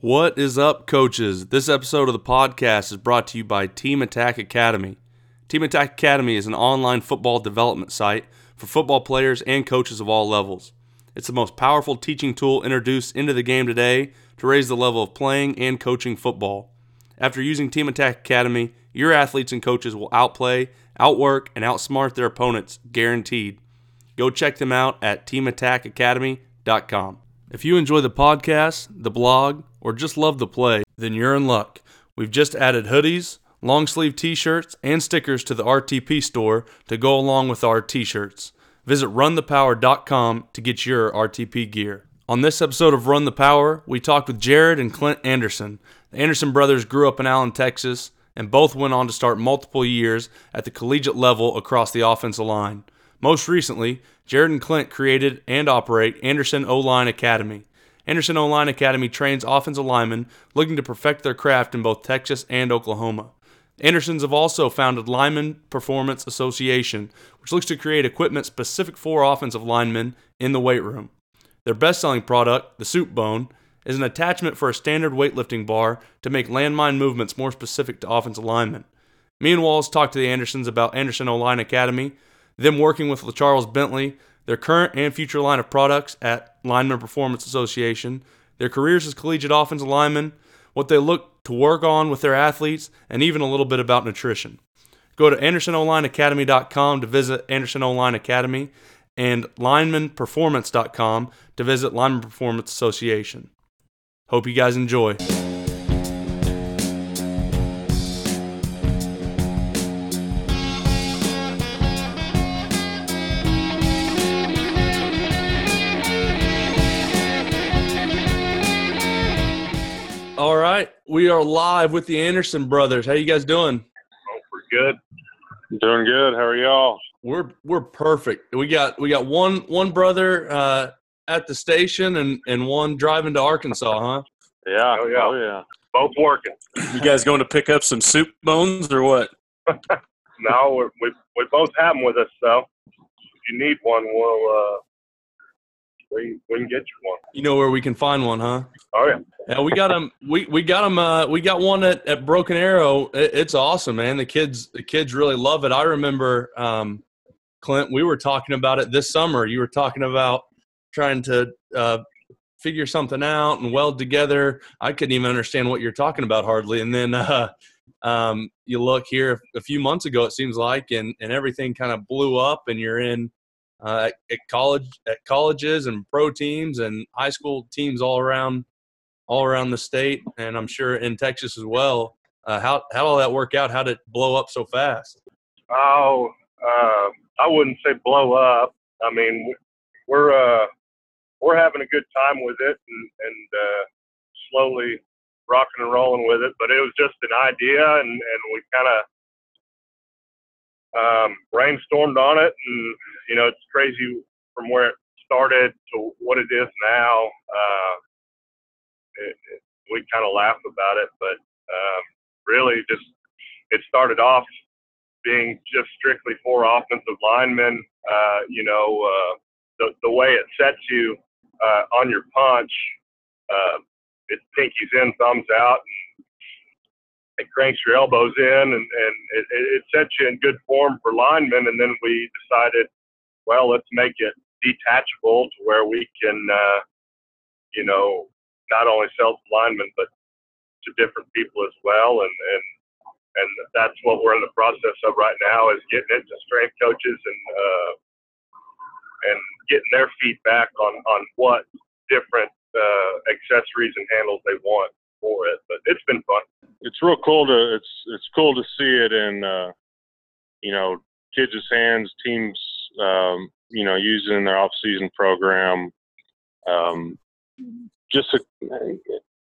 What is up, coaches? This episode of the podcast is brought to you by Team Attack Academy. Team Attack Academy is an online football development site for football players and coaches of all levels. It's the most powerful teaching tool introduced into the game today to raise the level of playing and coaching football. After using Team Attack Academy, your athletes and coaches will outplay, outwork, and outsmart their opponents, guaranteed. Go check them out at teamattackacademy.com. If you enjoy the podcast, the blog, or just love the play, then you're in luck. We've just added hoodies, long sleeve t shirts, and stickers to the RTP store to go along with our t shirts. Visit runthepower.com to get your RTP gear. On this episode of Run the Power, we talked with Jared and Clint Anderson. The Anderson brothers grew up in Allen, Texas, and both went on to start multiple years at the collegiate level across the offensive line. Most recently, Jared and Clint created and operate Anderson O Line Academy. Anderson O Line Academy trains offensive linemen looking to perfect their craft in both Texas and Oklahoma. Andersons have also founded Lineman Performance Association, which looks to create equipment specific for offensive linemen in the weight room. Their best selling product, the Soup Bone, is an attachment for a standard weightlifting bar to make landmine movements more specific to offensive linemen. Me and Walls talked to the Andersons about Anderson O Line Academy, them working with Charles Bentley, their current and future line of products at Lineman Performance Association, their careers as collegiate offensive linemen, what they look to work on with their athletes, and even a little bit about nutrition. Go to AndersonOlineAcademy.com to visit Anderson O-Line Academy and LinemanPerformance.com to visit Lineman Performance Association. Hope you guys enjoy. All right, we are live with the Anderson brothers. How you guys doing? Oh, we're good. Doing good. How are y'all? We're we're perfect. We got we got one one brother uh, at the station and and one driving to Arkansas, huh? Yeah. Oh yeah. Oh yeah. Both working. You guys going to pick up some soup bones or what? no, we're, we we both have them with us. So if you need one, we'll uh, we we can get you one. You know where we can find one, huh? Oh yeah. Yeah, we got them. We we got them. Uh, we got one at, at Broken Arrow. It, it's awesome, man. The kids the kids really love it. I remember, um, Clint. We were talking about it this summer. You were talking about trying to uh, figure something out and weld together. I couldn't even understand what you're talking about hardly. And then uh, um, you look here a few months ago, it seems like, and and everything kind of blew up, and you're in uh, at, college at colleges and pro teams and high school teams all around all around the state, and I'm sure in Texas as well. Uh, how how did all that work out? How did it blow up so fast? Oh, uh, I wouldn't say blow up. I mean, we're uh, we're having a good time with it and, and uh, slowly rocking and rolling with it. But it was just an idea, and, and we kind of um, brainstormed on it, and you know, it's crazy from where it started to what it is now. Uh, it, it, we kind of laugh about it, but um, really, just it started off being just strictly for offensive linemen. Uh, you know, uh, the the way it sets you uh, on your punch, uh, it's pinkies in, thumbs out, and it cranks your elbows in, and and it, it sets you in good form for linemen. And then we decided, well, let's make it detachable to where we can, uh, you know, not only sell to linemen but to different people as well. And and and that's what we're in the process of right now is getting it to strength coaches and uh, and getting their feedback on on what different uh, accessories and handles they want for it. But it's been fun. It's real cool to it's it's cool to see it in uh, you know kids' hands, teams um, you know using in their off season program. Um, just a,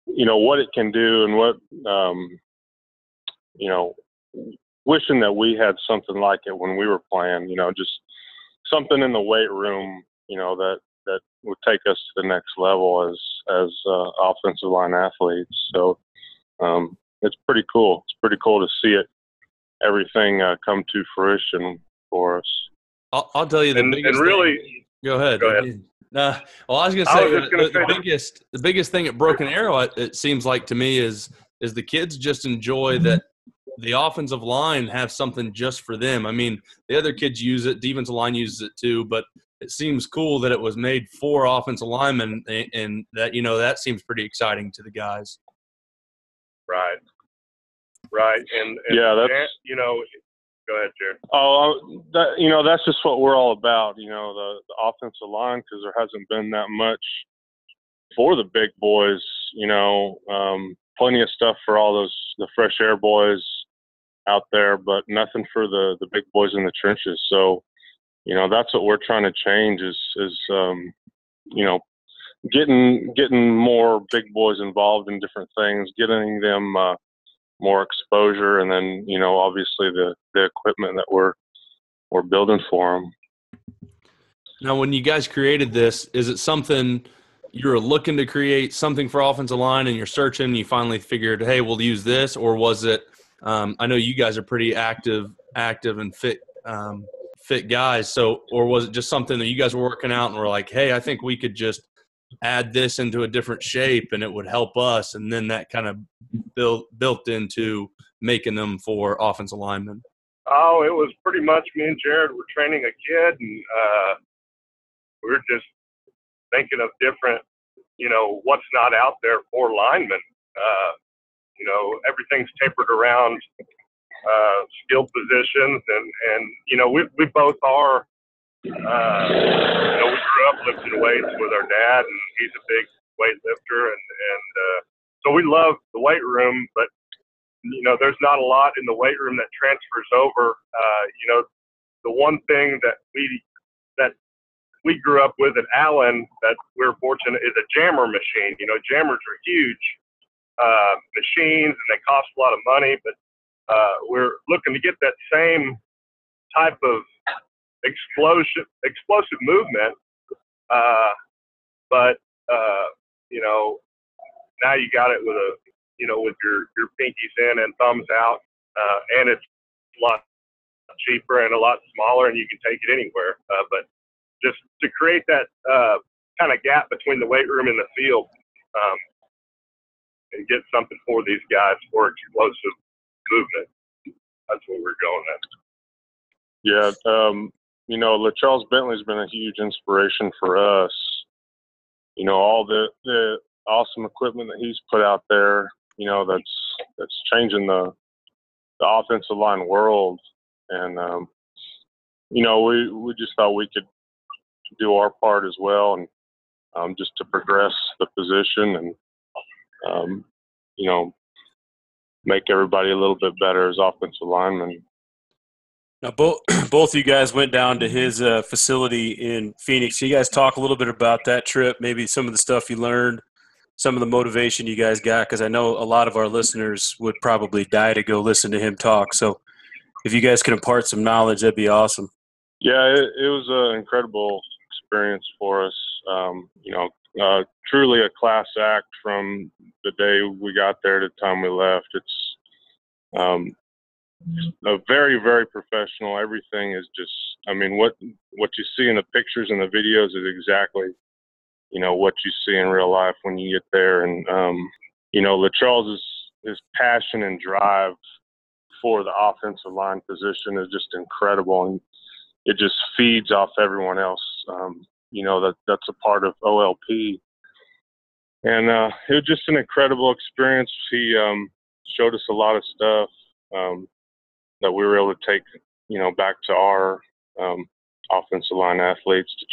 you know what it can do and what um, you know wishing that we had something like it when we were playing you know just something in the weight room you know that would take us to the next level as as uh, offensive line athletes. So um, it's pretty cool. It's pretty cool to see it everything uh, come to fruition for us. I'll, I'll tell you the and, biggest and really thing. go ahead. Go ahead. Uh, well, I was going to say, was gonna the, the biggest the biggest thing at Broken Arrow, it, it seems like to me, is is the kids just enjoy that the offensive line have something just for them. I mean, the other kids use it, defensive line uses it too, but it seems cool that it was made for offensive linemen, and, and that you know that seems pretty exciting to the guys. Right. Right. And, and Yeah, that's- and, you know, go ahead, Jared. Oh, that you know, that's just what we're all about. You know, the, the offensive line because there hasn't been that much for the big boys. You know, um, plenty of stuff for all those the fresh air boys out there, but nothing for the the big boys in the trenches. So, you know, that's what we're trying to change is is um, you know getting getting more big boys involved in different things, getting them. Uh, more exposure, and then you know obviously the the equipment that we're we're building for them. Now, when you guys created this, is it something you were looking to create something for offensive line, and you're searching, and you finally figured, hey, we'll use this, or was it? Um, I know you guys are pretty active, active and fit, um, fit guys. So, or was it just something that you guys were working out and were like, hey, I think we could just add this into a different shape and it would help us, and then that kind of built built into making them for offensive linemen. Oh, it was pretty much me and Jared were training a kid, and uh, we were just thinking of different, you know, what's not out there for linemen. Uh, you know, everything's tapered around uh, skill positions, and and you know, we we both are. Uh, you know, we grew up lifting weights with our dad, and he's a big weightlifter, and and uh, so we love the weight room, but you know, there's not a lot in the weight room that transfers over. Uh, you know, the one thing that we that we grew up with at Allen that we're fortunate is a jammer machine. You know, jammers are huge uh, machines and they cost a lot of money, but uh, we're looking to get that same type of explosion, explosive movement. Uh, but uh, you know, now you got it with a you know, with your your pinkies in and thumbs out, uh, and it's a lot cheaper and a lot smaller, and you can take it anywhere. Uh, but just to create that uh, kind of gap between the weight room and the field, um, and get something for these guys for explosive movement. That's what we're going at. Yeah, um, you know, LaCharles Bentley's been a huge inspiration for us. You know, all the the awesome equipment that he's put out there. You know, that's that's changing the the offensive line world, and um, you know, we we just thought we could do our part as well, and um, just to progress the position and um, you know make everybody a little bit better as offensive linemen. Now, both both you guys went down to his uh, facility in Phoenix. Can you guys talk a little bit about that trip? Maybe some of the stuff you learned, some of the motivation you guys got. Because I know a lot of our listeners would probably die to go listen to him talk. So, if you guys can impart some knowledge, that'd be awesome. Yeah, it, it was an incredible experience for us. Um, you know, uh, truly a class act from the day we got there to the time we left. It's um, a very, very professional. Everything is just, I mean, what what you see in the pictures and the videos is exactly, you know, what you see in real life when you get there. And um, you know, LaCharles' his passion and drive for the offensive line position is just incredible, and it just feeds off everyone else. Um, you know that that's a part of OLP, and uh, it was just an incredible experience. He um, showed us a lot of stuff um, that we were able to take, you know, back to our um, offensive line athletes to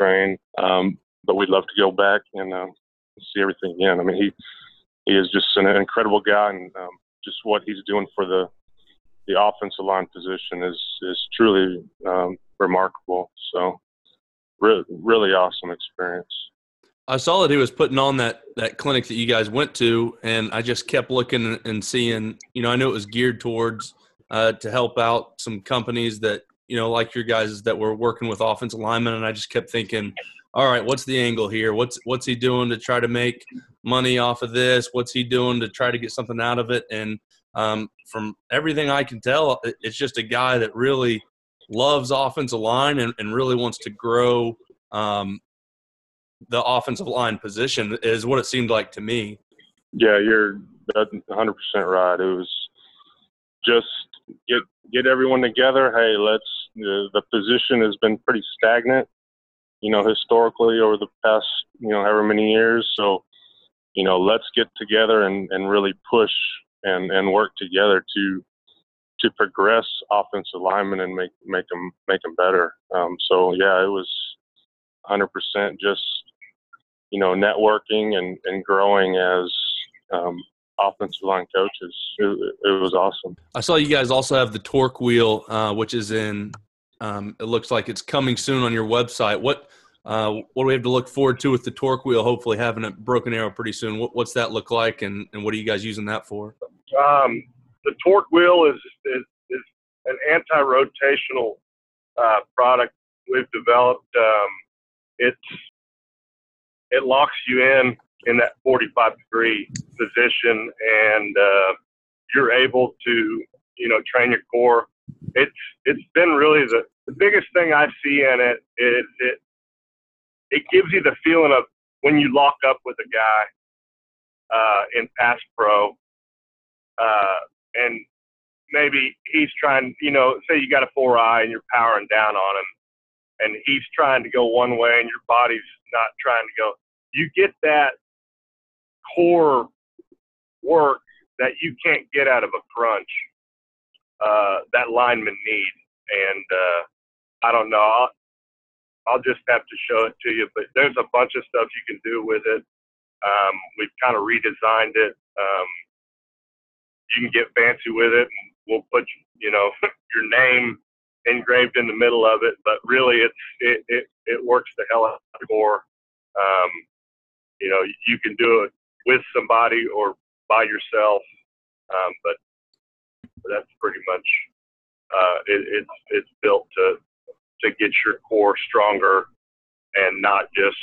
train. Um, but we'd love to go back and uh, see everything again. I mean, he he is just an incredible guy, and um, just what he's doing for the the offensive line position is is truly remarkable. So, really, really awesome experience. I saw that he was putting on that that clinic that you guys went to, and I just kept looking and seeing. You know, I know it was geared towards uh, to help out some companies that you know, like your guys that were working with offensive linemen, and I just kept thinking, all right, what's the angle here? What's what's he doing to try to make money off of this? What's he doing to try to get something out of it? And um, from everything I can tell, it's just a guy that really loves offensive line and, and really wants to grow um, the offensive line position is what it seemed like to me. Yeah, you're 100 percent right. It was just get get everyone together. Hey, let's. The, the position has been pretty stagnant, you know, historically over the past you know however many years. So, you know, let's get together and and really push and and work together to to progress offensive linemen and make make them make them better. Um, so yeah, it was 100% just you know networking and and growing as um, offensive line coaches. It, it, was awesome. I saw you guys also have the torque wheel, uh, which is in. Um, it looks like it's coming soon on your website. What uh, what do we have to look forward to with the torque wheel? Hopefully, having a broken arrow pretty soon. What, what's that look like, and, and what are you guys using that for? Um, the torque wheel is is, is an anti-rotational uh, product we've developed. Um, it's it locks you in in that 45 degree position, and uh, you're able to you know train your core. It's it's been really the the biggest thing I see in it is it it gives you the feeling of when you lock up with a guy uh, in pass pro, uh, and maybe he's trying, you know, say you got a four eye and you're powering down on him, and he's trying to go one way and your body's not trying to go. You get that core work that you can't get out of a crunch uh, that linemen need. And uh, I don't know. I'll, I'll just have to show it to you. But there's a bunch of stuff you can do with it. Um, we've kind of redesigned it. Um, you can get fancy with it. And we'll put you know your name engraved in the middle of it. But really, it's it it, it works the hell out of core. Um, you know, you can do it with somebody or by yourself. Um, but that's pretty much uh, it, it's it's built to to get your core stronger and not just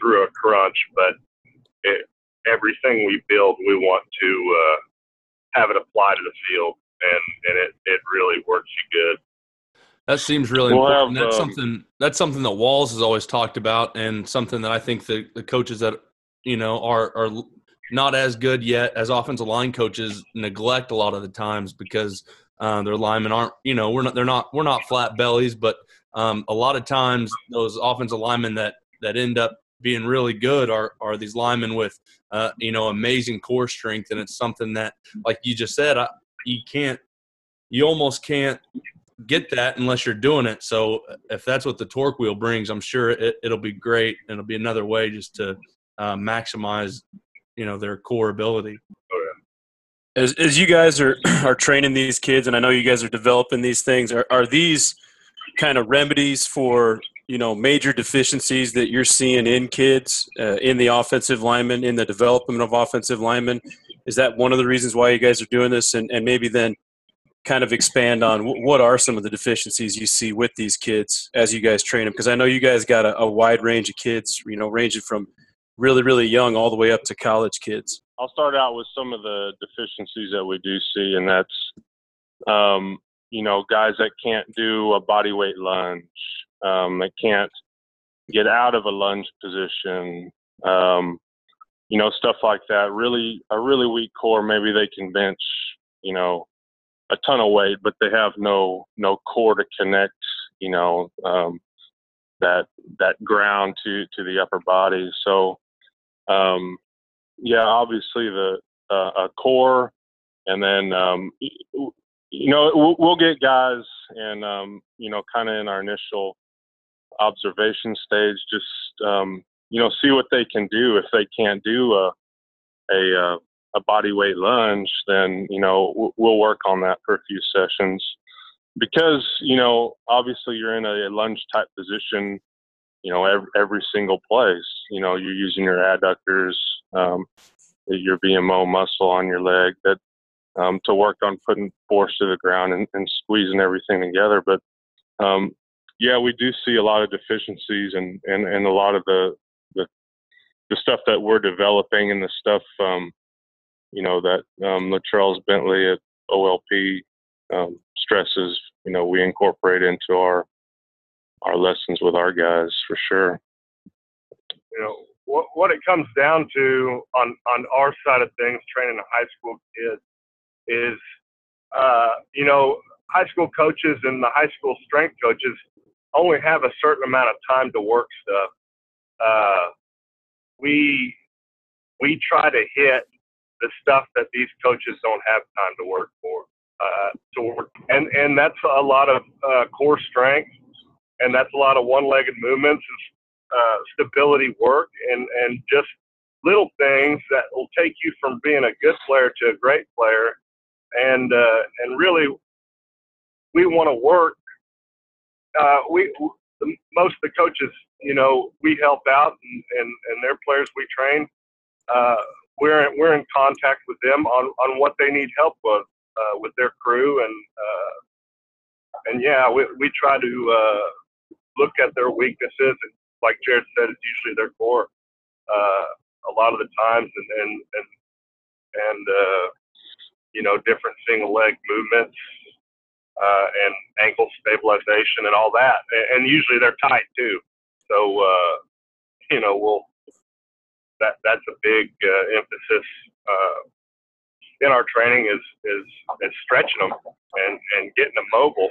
through a crunch, but it, everything we build, we want to uh, have it apply to the field, and and it it really works you good. That seems really we'll important. Have, that's um, something that's something that Walls has always talked about, and something that I think the, the coaches that you know are are not as good yet as offensive line coaches neglect a lot of the times because uh, their linemen aren't you know we're not they're not we're not flat bellies, but um, a lot of times those offensive linemen that that end up being really good are are these linemen with uh, you know amazing core strength, and it's something that like you just said, I, you can't you almost can't get that unless you're doing it. So if that's what the torque wheel brings, I'm sure it, will be great. And it'll be another way just to uh, maximize, you know, their core ability. As, as you guys are, are training these kids, and I know you guys are developing these things, are, are these kind of remedies for, you know, major deficiencies that you're seeing in kids, uh, in the offensive linemen, in the development of offensive linemen? Is that one of the reasons why you guys are doing this? And, and maybe then kind of expand on what are some of the deficiencies you see with these kids as you guys train them? Because I know you guys got a, a, wide range of kids, you know, ranging from really, really young all the way up to college kids. I'll start out with some of the deficiencies that we do see, and that's, um, you know, guys that can't do a body weight lunge, um, that can't get out of a lunge position, um, you know, stuff like that. Really, a really weak core. Maybe they can bench, you know, a ton of weight, but they have no no core to connect, you know, um, that that ground to to the upper body. So, um, yeah, obviously the uh, a core, and then um, you know we'll, we'll, get guys, and um, you know, kind of in our initial observation stage, just um, you know, see what they can do. If they can't do a a, uh, a body weight lunge, then you know we'll work on that for a few sessions. Because you know, obviously you're in a lunge type position, you know, every, every single place. You know, you're using your adductors, um, your VMO muscle on your leg that um, to work on putting force to the ground and, and squeezing everything together. But um, yeah, we do see a lot of deficiencies and, and, and a lot of the, the the stuff that we're developing and the stuff um, you know, that um, LaCharles Bentley at OLP um, stresses, you know, we incorporate into our our lessons with our guys for sure. you know, what, what it comes down to on, on our side of things, training a high school kids, is, uh, you know, high school coaches and the high school strength coaches only have a certain amount of time to work stuff. Uh, we we try to hit the stuff that these coaches don't have time to work for. Uh, to work, and and that's a lot of uh, core strength, and that's a lot of one-legged movements, uh, stability work, and and just little things that will take you from being a good player to a great player, and uh, and really, we want to work. Uh, we most of the coaches, you know, we help out, and and, and their players we train. Uh, we're we're in contact with them on on what they need help with uh, with their crew, and uh, and yeah, we we try to uh, look at their weaknesses. And like Jared said, it's usually their core uh, a lot of the times, and and and and uh, you know different single leg movements. Uh, and ankle stabilization and all that, and, usually they're tight too. So uh, you know we'll that that's a big uh, emphasis uh, in our training is is is stretching them and and getting them mobile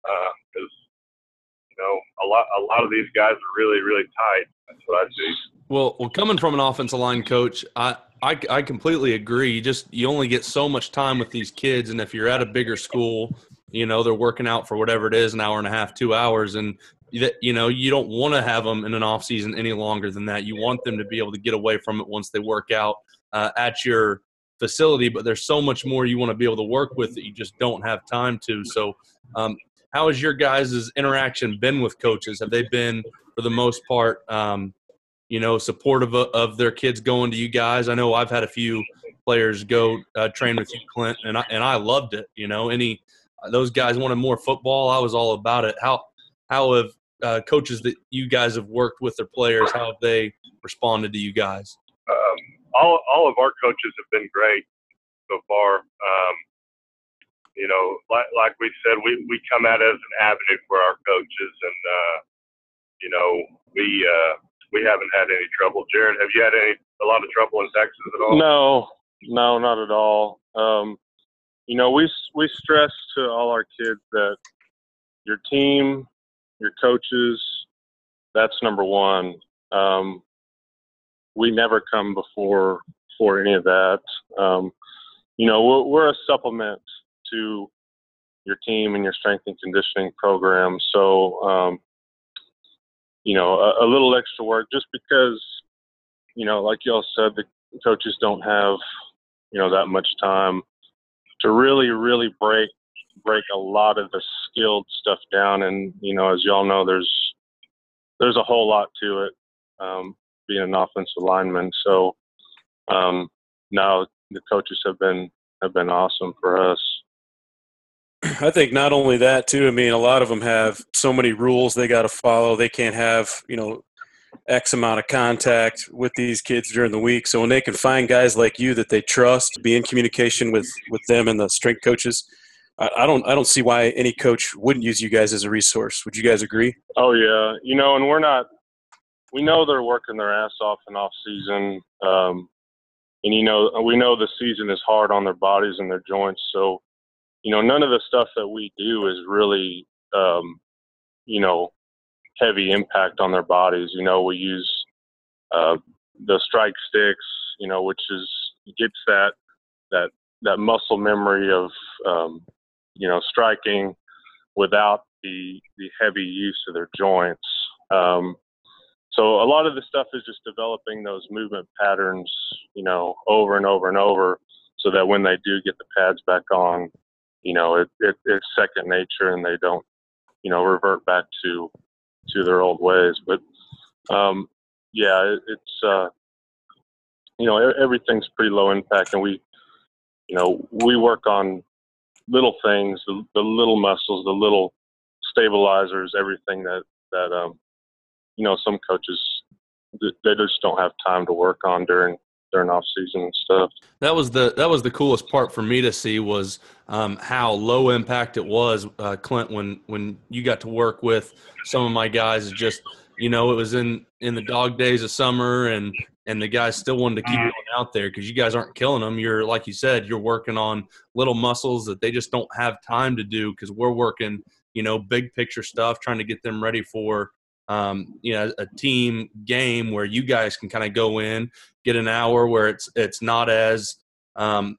because uh, you know a lot a lot of these guys are really really tight. That's what I see. Well, well, coming from an offensive line coach, I. I, I completely agree. You just you only get so much time with these kids, and if you're at a bigger school, you know they're working out for whatever it is, an hour and a half, two hours, and you know you don't want to have them in an off season any longer than that. You want them to be able to get away from it once they work out uh, at your facility. But there's so much more you want to be able to work with that you just don't have time to. So, um, how has your guys' interaction been with coaches? Have they been, for the most part, um, you know, supportive of, of, their kids going to you guys? I know I've had a few players go uh, train with you, Clint, and I and I loved it. You know, any those guys wanted more football. I was all about it. How how have uh, coaches that you guys have worked with their players, how have they responded to you guys? Um, all, all of our coaches have been great so far. Um, you know, like, like we said, we, we come at it as an avenue for our coaches, and uh, you know, we uh, we haven't had any trouble. Jared, have you had any a lot of trouble in Texas at all? No, no, not at all. Um, you know, we we stress to all our kids that your team your coaches. That's number one. Um, we never come before for any of that. Um, you know, we're, we're, a supplement to your team and your strength and conditioning program. So, um, you know, a, a, little extra work just because, you know, like y'all said, the coaches don't have, you know, that much time to really, really break break a lot of the skilled stuff down. And you know, as y'all know, there's there's a whole lot to it um, being an offensive lineman. So um, now the coaches have been have been awesome for us. I think not only that too. I mean, a lot of them have so many rules they got to follow. They can't have you know X amount of contact with these kids during the week. So when they can find guys like you that they trust, be in communication with with them and the strength coaches, I, don't I don't see why any coach wouldn't use you guys as a resource. Would you guys agree? Oh yeah, you know, and we're not. We know they're working their ass off in off season, um, and you know we know the season is hard on their bodies and their joints. So, you know, none of the stuff that we do is really, um, you know, heavy impact on their bodies. You know, we use uh, the strike sticks, you know, which is gets that that that muscle memory of um, you know, striking without the the heavy use of their joints. Um, so a lot of the stuff is just developing those movement patterns, you know, over and over and over, so that when they do get the pads back on, you know, it, it it's second nature and they don't, you know, revert back to to their old ways. But um, yeah, it, it's uh, you know everything's pretty low impact, and we, you know, we work on little things, the, the little muscles, the little stabilizers, everything that that um, you know some coaches they just don't have time to work on during during off season and stuff. That was the that was the coolest part for me to see was um, how low impact it was, uh, Clint, when when you got to work with some of my guys. Just you know it was in in the dog days of summer and and the guys still wanted to keep Mm-hmm. going out there because you guys aren't killing them. You're like you said, you're working on little muscles that they just don't have time to do because we're working, you know, big picture stuff, trying to get them ready for, um, you know, a team game where you guys can kind of go in, get an hour where it's it's not as, um,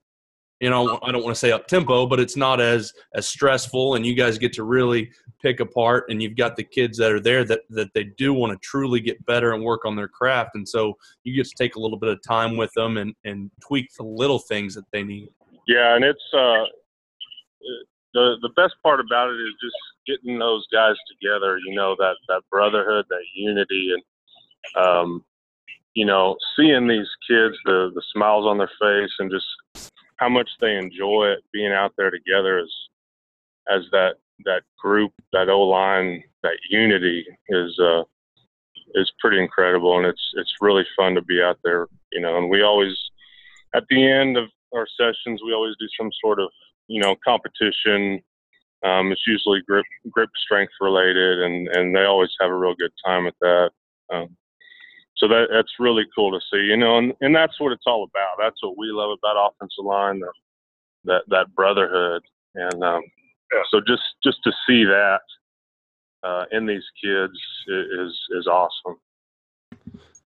you know, I don't want to say up tempo, but it's not as as stressful, and you guys get to really pick apart, and you've got the kids that are there that that they do want to truly get better and work on their craft, and so you to take a little bit of time with them and and tweak the little things that they need. Yeah, and it's uh, the the best part about it is just getting those guys together. You know that that brotherhood, that unity, and um, you know seeing these kids, the the smiles on their face, and just how much they enjoy it being out there together as as that that group, that O line, that unity is uh, is pretty incredible, and it's it's really fun to be out there. You know, and we always at the end of our sessions, we always do some sort of you know competition. Um, it's usually grip grip strength related, and and they always have a real good time with that. Um, so that that's really cool to see, you know, and, and that's what it's all about. That's what we love about offensive line, that that, that brotherhood, and um, Yeah. so just just to see that uh, in these kids is is awesome.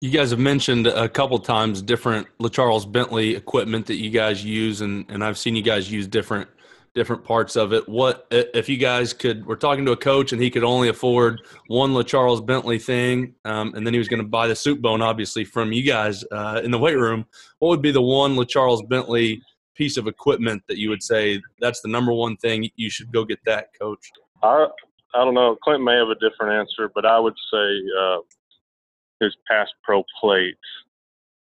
You guys have mentioned a couple times different LaCharles Bentley equipment that you guys use, and, and I've seen you guys use different different parts of it. What if you guys could? We're talking to a coach, and he could only afford one LaCharles Bentley thing, um, and then he was going to buy the soup bone, obviously, from you guys uh, in the weight room. What would be the one LaCharles Bentley piece of equipment that you would say that's the number one thing you should go get that, coach? I I don't know. Clint may have a different answer, but I would say uh, his pass pro plate,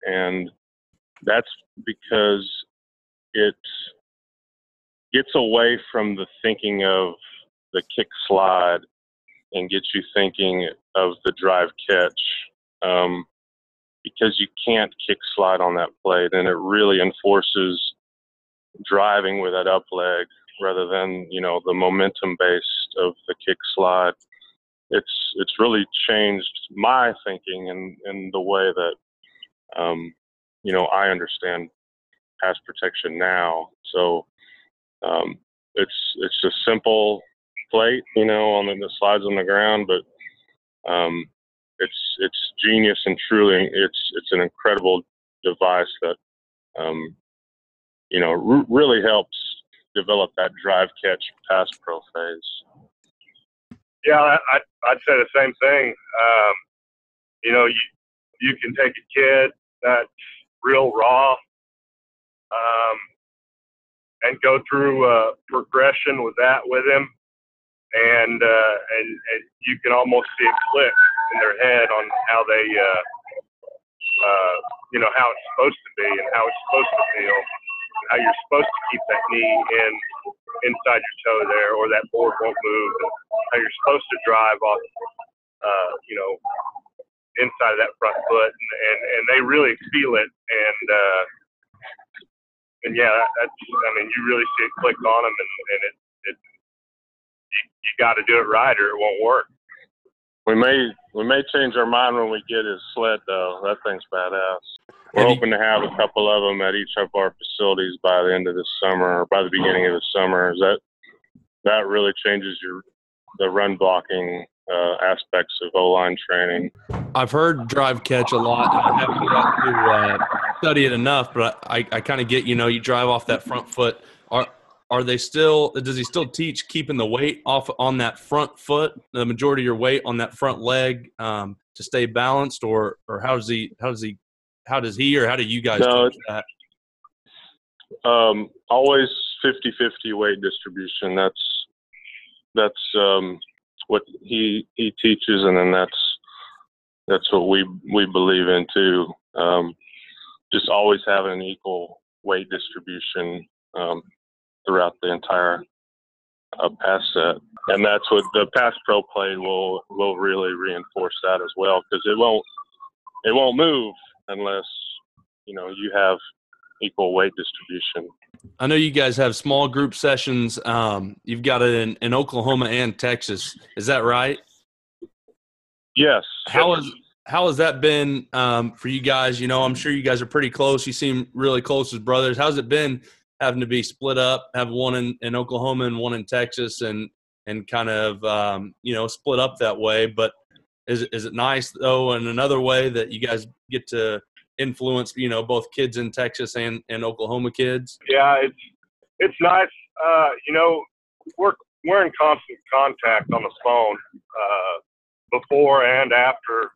and that's because it gets away from the thinking of the kick slide and gets you thinking of the drive catch. Um, because you can't kick slide on that plate, and it really enforces driving with that up leg rather than you know the momentum based of the kick slide. It's it's really changed my thinking and and the way that um, you know I understand pass protection now. So um, it's it's a simple plate, you know, on the, the slides on the ground, but um, it's it's genius and truly it's it's an incredible device that um, you know r- really helps develop that drive catch pass pro phase. Yeah, I, I'd, I'd say the same thing. Um, you know, you you can take a kid that's real raw um, and go through a progression with that with him, and uh, and and you can almost see it click in their head on how they, uh, uh, you know, how it's supposed to be and how it's supposed to feel, how you're supposed to keep that knee in inside your toe there, or that board won't move. How you're supposed to drive off, uh, you know, inside of that front foot, and, and, and they really feel it. And uh, and yeah, that, that's I mean, you really see it click on them, and, and it it you, you got to do it right, or it won't work. We may we may change our mind when we get his sled though. That thing's badass. We're Have you- hoping to have a couple of them at each of our facilities by the end of this summer or by the beginning of the summer. Is that that really changes your the run blocking uh, aspects of O line training. I've heard drive catch a lot. I haven't got to uh, study it enough, but I, I kind of get you know you drive off that front foot. Are they still? Does he still teach keeping the weight off on that front foot, the majority of your weight on that front leg um, to stay balanced, or or how does he how does he how does he or how do you guys No, teach that? Um, always 50-50 weight distribution. That's that's um, what he he teaches, and then that's that's what we we believe in too. Um, just always having an equal weight distribution um, throughout the entire uh, pass set, and that's what the Pass Pro plate will will really reinforce that as well because it won't it won't move unless you know you have equal weight distribution. I know you guys have small group sessions. Um, you've got it in, in Oklahoma and Texas. Is that right? Yes. How is how has that been um, for you guys? You know, I'm sure you guys are pretty close. You seem really close as brothers. How's it been having to be split up, have one in, in Oklahoma and one in Texas, and and kind of um, you know split up that way? But is is it nice though in another way that you guys get to influence you know both kids in Texas and and Oklahoma kids? Yeah, it's it's nice. Uh, you know, we're we're in constant contact on the phone uh, before and after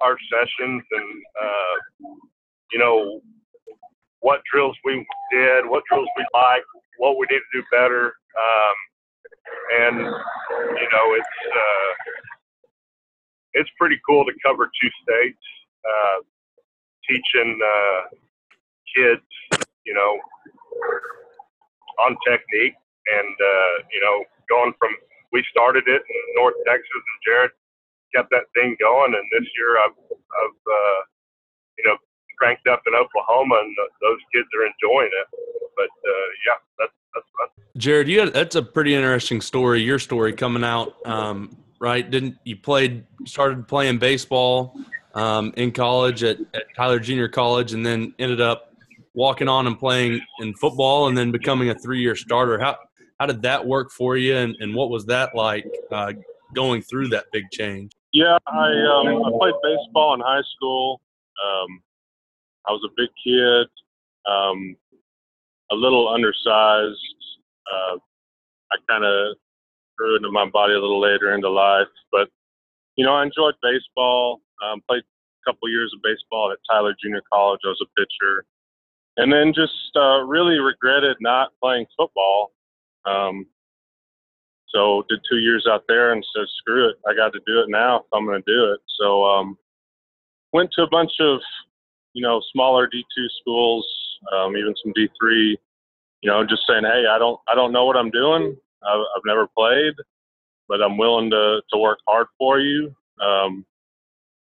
our sessions, and uh, you know what drills we did, what drills we like, what we need to do better, um, and you know it's uh, it's pretty cool to cover two states, uh, teaching uh, kids, you know, on technique, and uh, you know, going from we started it in North Texas, and Jared kept that thing going, and this year I've, I've uh, you know, cranked up in Oklahoma, and those kids are enjoying it. But uh, yeah, that's that's fun. Jared, you had, that's a pretty interesting story. Your story coming out, um, right? Didn't you played started playing baseball um, in college at, at Tyler Junior College, and then ended up walking on and playing in football, and then becoming a three-year starter. How how did that work for you, and, and what was that like uh, going through that big change? Yeah, I um, I played baseball in high school. Um, I was a big kid, um, a little undersized. Uh, I kind of grew into my body a little later into life, but you know, I enjoyed baseball. Um, played a couple years of baseball at Tyler Junior College. I was a pitcher, and then just uh, really regretted not playing football. Um, so did two years out there and said, screw it, I got to do it now if I'm going to do it. So um, went to a bunch of you know smaller D2 schools, um, even some D3. You know, just saying, hey, I don't I don't know what I'm doing. I've, never played, but I'm willing to to work hard for you. Um,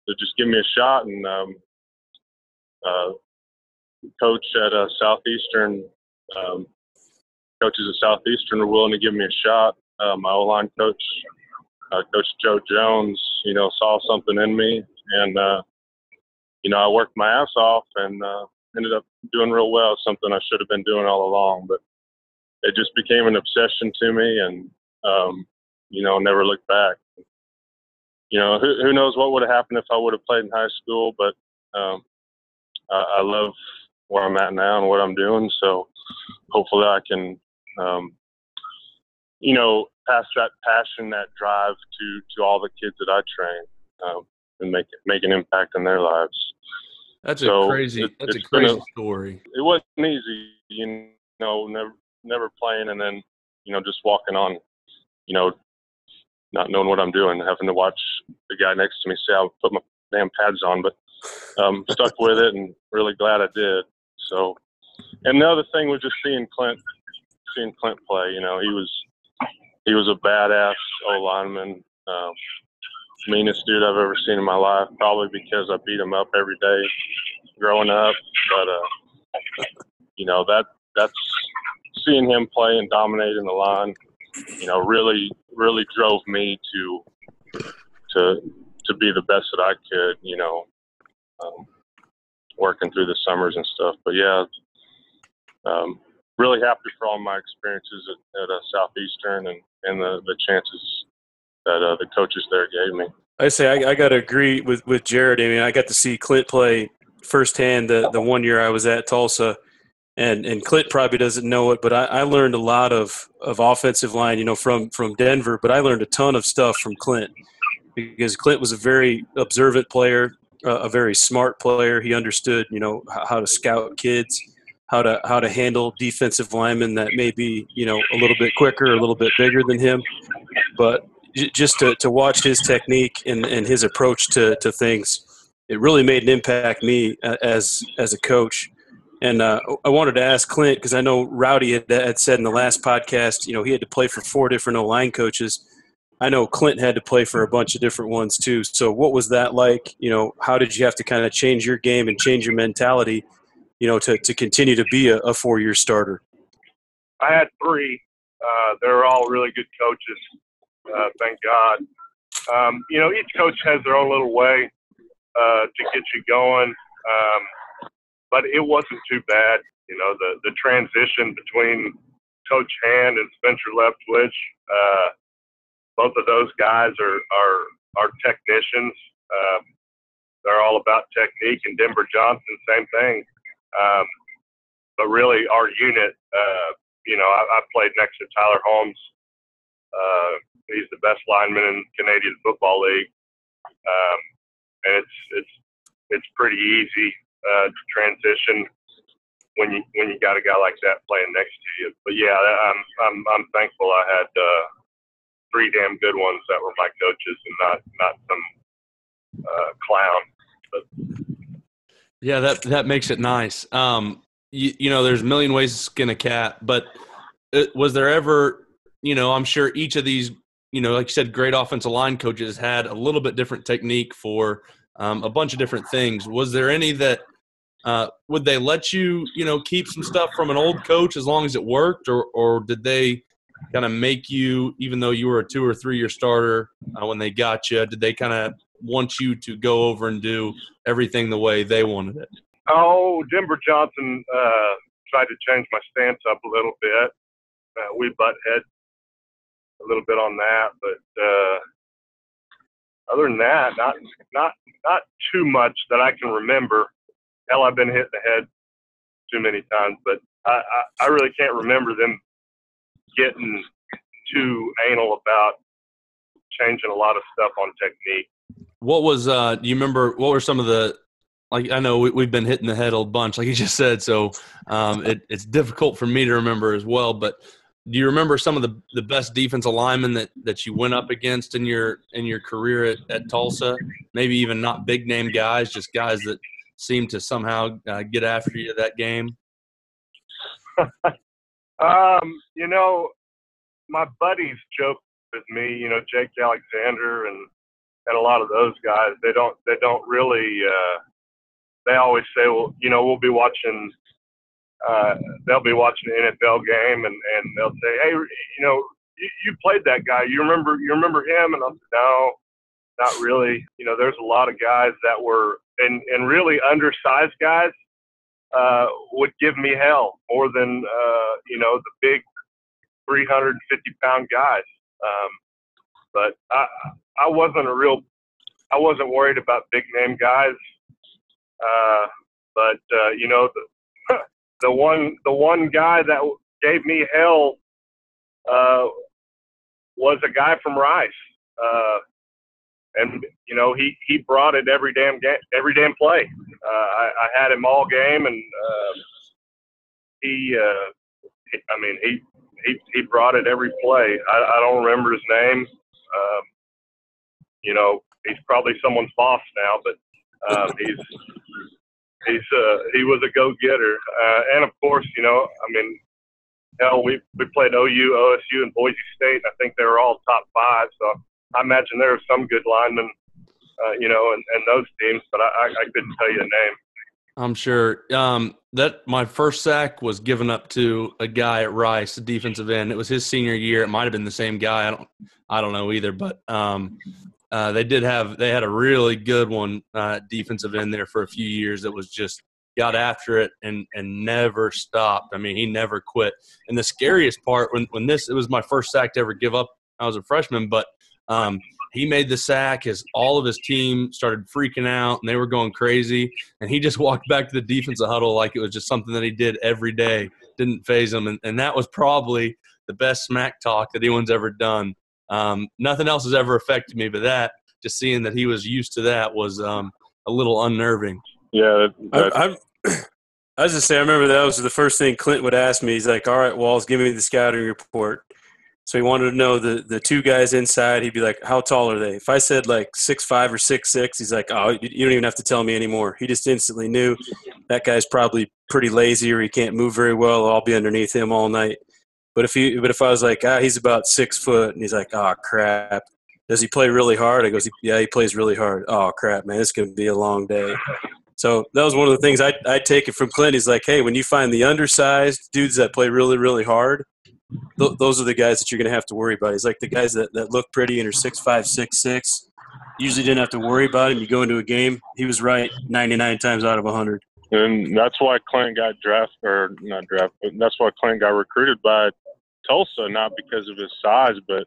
so just give me a shot and um, uh, coach at uh, Southeastern. Um, coaches at Southeastern are willing to give me a shot. Uh, my O line coach, uh, Coach Joe Jones, you know, saw something in me, and uh, you know, I worked my ass off and uh, ended up doing real well. Something I should have been doing all along, but it just became an obsession to me, and um, you know, never looked back. You know, who, who knows what would have happened if I would have played in high school, but um, I, I love where I'm at now and what I'm doing. So hopefully I can, um, you know, pass that passion, that drive to to all the kids that I train, um, and make make an impact in their lives. That's a crazy. it- that's a crazy a- story. It wasn't easy, you know, never never playing and then you know just walking on, you know, not knowing what I'm doing, having to watch the guy next to me say I'll put my damn pads on, but um, stuck with it and really glad I did. So, and the other thing was just seeing Clint, seeing Clint play. You know, he was he was a badass O lineman, um, meanest dude I've ever seen in my life. Probably because I beat him up every day growing up, but uh, you know that that's seeing him play and dominate in the line. You know, really, really drove me to to to be the best that I could. You know, um, working through the summers and stuff. But yeah, um, really happy for all my experiences at, at uh, Southeastern and, and the, the chances that uh, the coaches there gave me. I say I, I got to agree with, with Jared. I mean, I got to see Clint play firsthand the, the one year I was at Tulsa, and and Clint probably doesn't know it, but I, I learned a lot of, of offensive line, you know, from from Denver. But I learned a ton of stuff from Clint because Clint was a very observant player, uh, a very smart player. He understood, you know, how to scout kids, how to how to handle defensive linemen that may be, you know, a little bit quicker, a little bit bigger than him, but just to, to watch his technique and, and his approach to, to things, it really made an impact me as as a coach. And uh, I wanted to ask Clint because I know Rowdy had, had said in the last podcast, you know, he had to play for four different O line coaches. I know Clint had to play for a bunch of different ones too. So what was that like? You know, how did you have to kind of change your game and change your mentality, you know, to, to continue to be a, a four year starter? I had three. Uh, they're all really good coaches. Uh, thank God. um, you know, each coach has their own little way uh, to get you going, um, but it wasn't too bad. You know, the the transition between Coach Hand and Spencer Leftwich, uh, both of those guys are are are technicians. Um, they're all about technique, and Denver Johnson, same thing. Um, but really, our unit, uh, you know, I, I played next to Tyler Holmes. Uh, he's the best lineman in Canadian Football League, um, and it's it's it's pretty easy uh, to transition when you when you got a guy like that playing next to you. But yeah, I'm I'm I'm thankful I had uh, three damn good ones that were my coaches and not not some uh, clown. But yeah, that that makes it nice. Um, you, you know, there's a million ways to skin a cat, but it, was there ever, you know, I'm sure each of these, you know, like you said, great offensive line coaches had a little bit different technique for um, a bunch of different things. Was there any that uh, would they let you, you know, keep some stuff from an old coach as long as it worked, or or did they kind of make you, even though you were a two or three year starter uh, when they got you, did they kind of want you to go over and do everything the way they wanted it? Oh, Denver Johnson uh, tried to change my stance up a little bit. Uh, we butt head a little bit on that, but uh, other than that, not not not too much that I can remember. Hell, I've been hit in the head too many times, but I, I, I really can't remember them getting too anal about changing a lot of stuff on technique. What was uh do you remember what were some of the like I know we, have been hitting the head a bunch, like you just said. So um, it, it's difficult for me to remember as well. But do you remember some of the, the best defensive linemen that, that you went up against in your in your career at, at Tulsa? Maybe even not big name guys, just guys that seem to somehow uh, get after you that game. um, you know, my buddies joke with me. You know, Jake Alexander and and a lot of those guys. They don't they don't really. Uh, they always say, well, you know, we'll be watching. Uh, they'll be watching an NFL game, and and they'll say, hey, you know, you, you played that guy. You remember you remember him? And I'll say, no, not really. You know, there's a lot of guys that were and and really undersized guys uh, would give me hell more than uh, you know the big 350 pound guys. Um, but I I wasn't a real I wasn't worried about big name guys. Uh, but uh, you know the the one the one guy that gave me hell uh, was a guy from Rice, uh, and you know he he brought it every damn game, every damn play. Uh, I, I had him all game, and uh, he, uh, he I mean he he he brought it every play. I, I don't remember his name. Um, you know he's probably someone's boss now, but um, he's he's uh, he was a go getter, uh, and of course, you know, I mean, hell, we we played OU, OSU, and Boise State. And I think they were all top five. So I imagine there are some good linemen, uh, you know, and, and those teams, but I, I couldn't tell you a name. I'm sure. Um, that my first sack was given up to a guy at Rice, a defensive end. It was his senior year. It might have been the same guy. I don't, I don't know either. But um, uh, they did have they had a really good one uh, defensive end there for a few years that was just got after it and and never stopped. I mean, he never quit. And the scariest part when when this it was my first sack to ever give up. I was a freshman, but um, he made the sack. His all of his team started freaking out and they were going crazy. And he just walked back to the defensive huddle like it was just something that he did every day. Didn't phase him, and, and that was probably the best smack talk that anyone's ever done um, nothing else has ever affected me, but that just seeing that he was used to that was um, a little unnerving. Yeah, I, I, I was just say I remember that was the first thing Clint would ask me. He's like, "All right, Walls, give me the scouting report." So he wanted to know the the two guys inside. He'd be like, "How tall are they?" If I said like six five or six six, he's like, "Oh, you don't even have to tell me anymore." He just instantly knew that guy's probably pretty lazy or he can't move very well. I'll be underneath him all night. But if he, but if I was like, ah, he's about six foot, and he's like, oh crap, does he play really hard? I goes, yeah, he plays really hard. Oh crap, man, it's gonna be a long day. So that was one of the things I I take it from Clint. He's like, hey, when you find the undersized dudes that play really really hard, th- those are the guys that you're to have to worry about. He's like the guys that, that look pretty and are six five, six six. Usually didn't have to worry about him. You go into a game, he was right 99 times out of 100. And that's why Clint got drafted, or not drafted, that's why Clint got recruited by Tulsa, not because of his size, but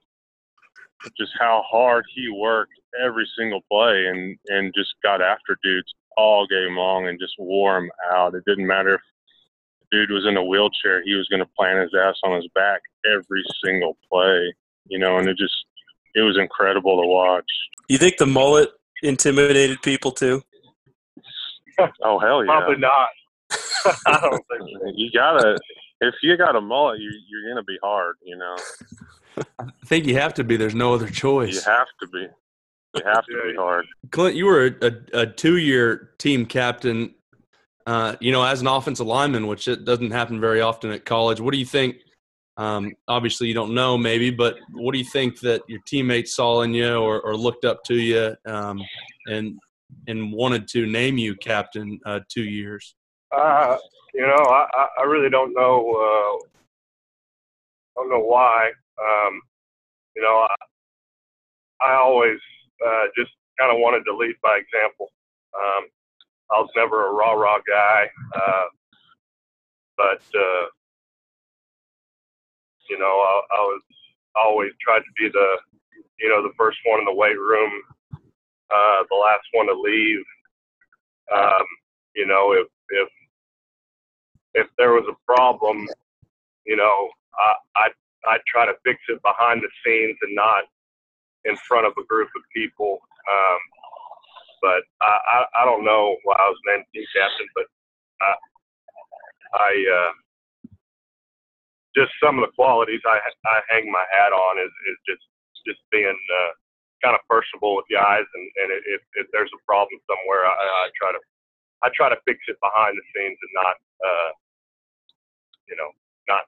just how hard he worked every single play and, and just got after dudes all game long and just wore them out. It didn't matter if dude was in a wheelchair, he was going to plant his ass on his back every single play, you know, and it just, it was incredible to watch. You think the mullet intimidated people too? Oh, hell yeah. Probably not. I don't think so. You gotta, if you got a mullet, you, you're going to be hard, you know. I think you have to be. There's no other choice. You have to be. You have to be hard. Clint, you were a, a, a two-year team captain. Uh, you know, as an offensive lineman, which it doesn't happen very often at college. What do you think? Um, obviously, you don't know, maybe, but what do you think that your teammates saw in you or, or looked up to you, um, and and wanted to name you captain uh, two years? Uh, you know, I, I- really don't know. Uh, don't know why. Um, you know, I, I always uh, just kind of wanted to lead by example. Um, I was never a rah rah guy, uh, but uh, you know, I, I was always tried to be the, you know, the first one in the weight room, uh, the last one to leave. Um, you know, if if there was a problem, you know, I I'd, I'd try to fix it behind the scenes and not in front of a group of people. Um, but I, I I don't know why I was named team captain, but I I uh, just some of the qualities I I hang my hat on is is just just being uh, kind of personable with guys, and and if if there's a problem somewhere, I, I try to I try to fix it behind the scenes and not, uh, you know, not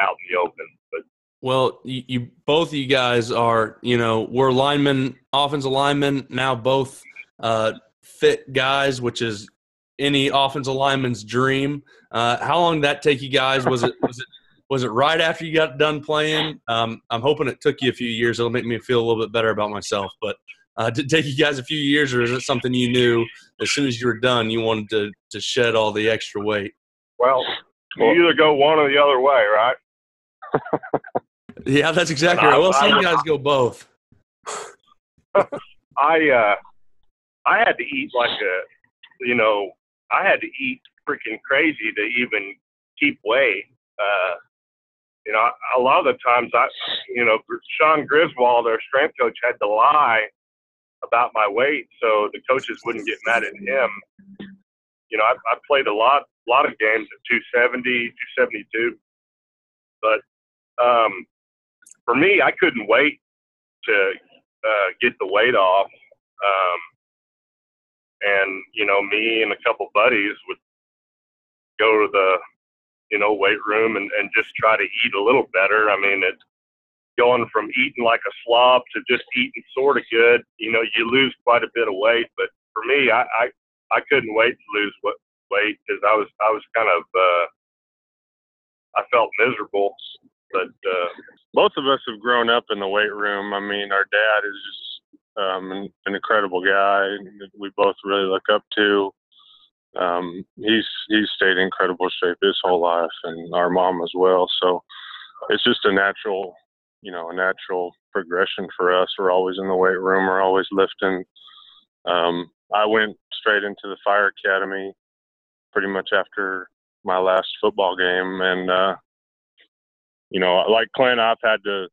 out in the open. But Well, you, you both of you guys are, you know, we're linemen, offensive linemen, now both uh, fit guys, which is any offensive lineman's dream. Uh, how long did that take you guys? Was it was it was it right after you got done playing? Um, I'm hoping it took you a few years. It'll make me feel a little bit better about myself. But uh, did it take you guys a few years, or is it something you knew as soon as you were done you wanted to to shed all the extra weight? well, you Well- either go one or the other way, right? Yeah, that's exactly right. Well, some guys go both. I uh, I had to eat like a, you know, I had to eat freaking crazy to even keep weight. Uh, you know, a lot of the times I, you know, Sean Griswold, our strength coach, had to lie about my weight so the coaches wouldn't get mad at him. You know, I, I played a lot, lot of games at 270, 272, but um, for me, I couldn't wait to uh, get the weight off. Um, and you know, me and a couple buddies would go to the you know weight room and, and just try to eat a little better. I mean, it going from eating like a slob to just eating sort of good. You know, you lose quite a bit of weight. But for me, I I, I couldn't wait to lose what weight because I was I was kind of uh, I felt miserable. But uh, both of us have grown up in the weight room. I mean, our dad is just um, an, an incredible guy we both really look up to. Um, he's he's stayed in incredible shape his whole life, and our mom as well. So it's just a natural, you know, a natural progression for us. We're always in the weight room. We're always lifting. Um, I went straight into the fire academy pretty much after my last football game, and uh, you know, like Clint, I've had to,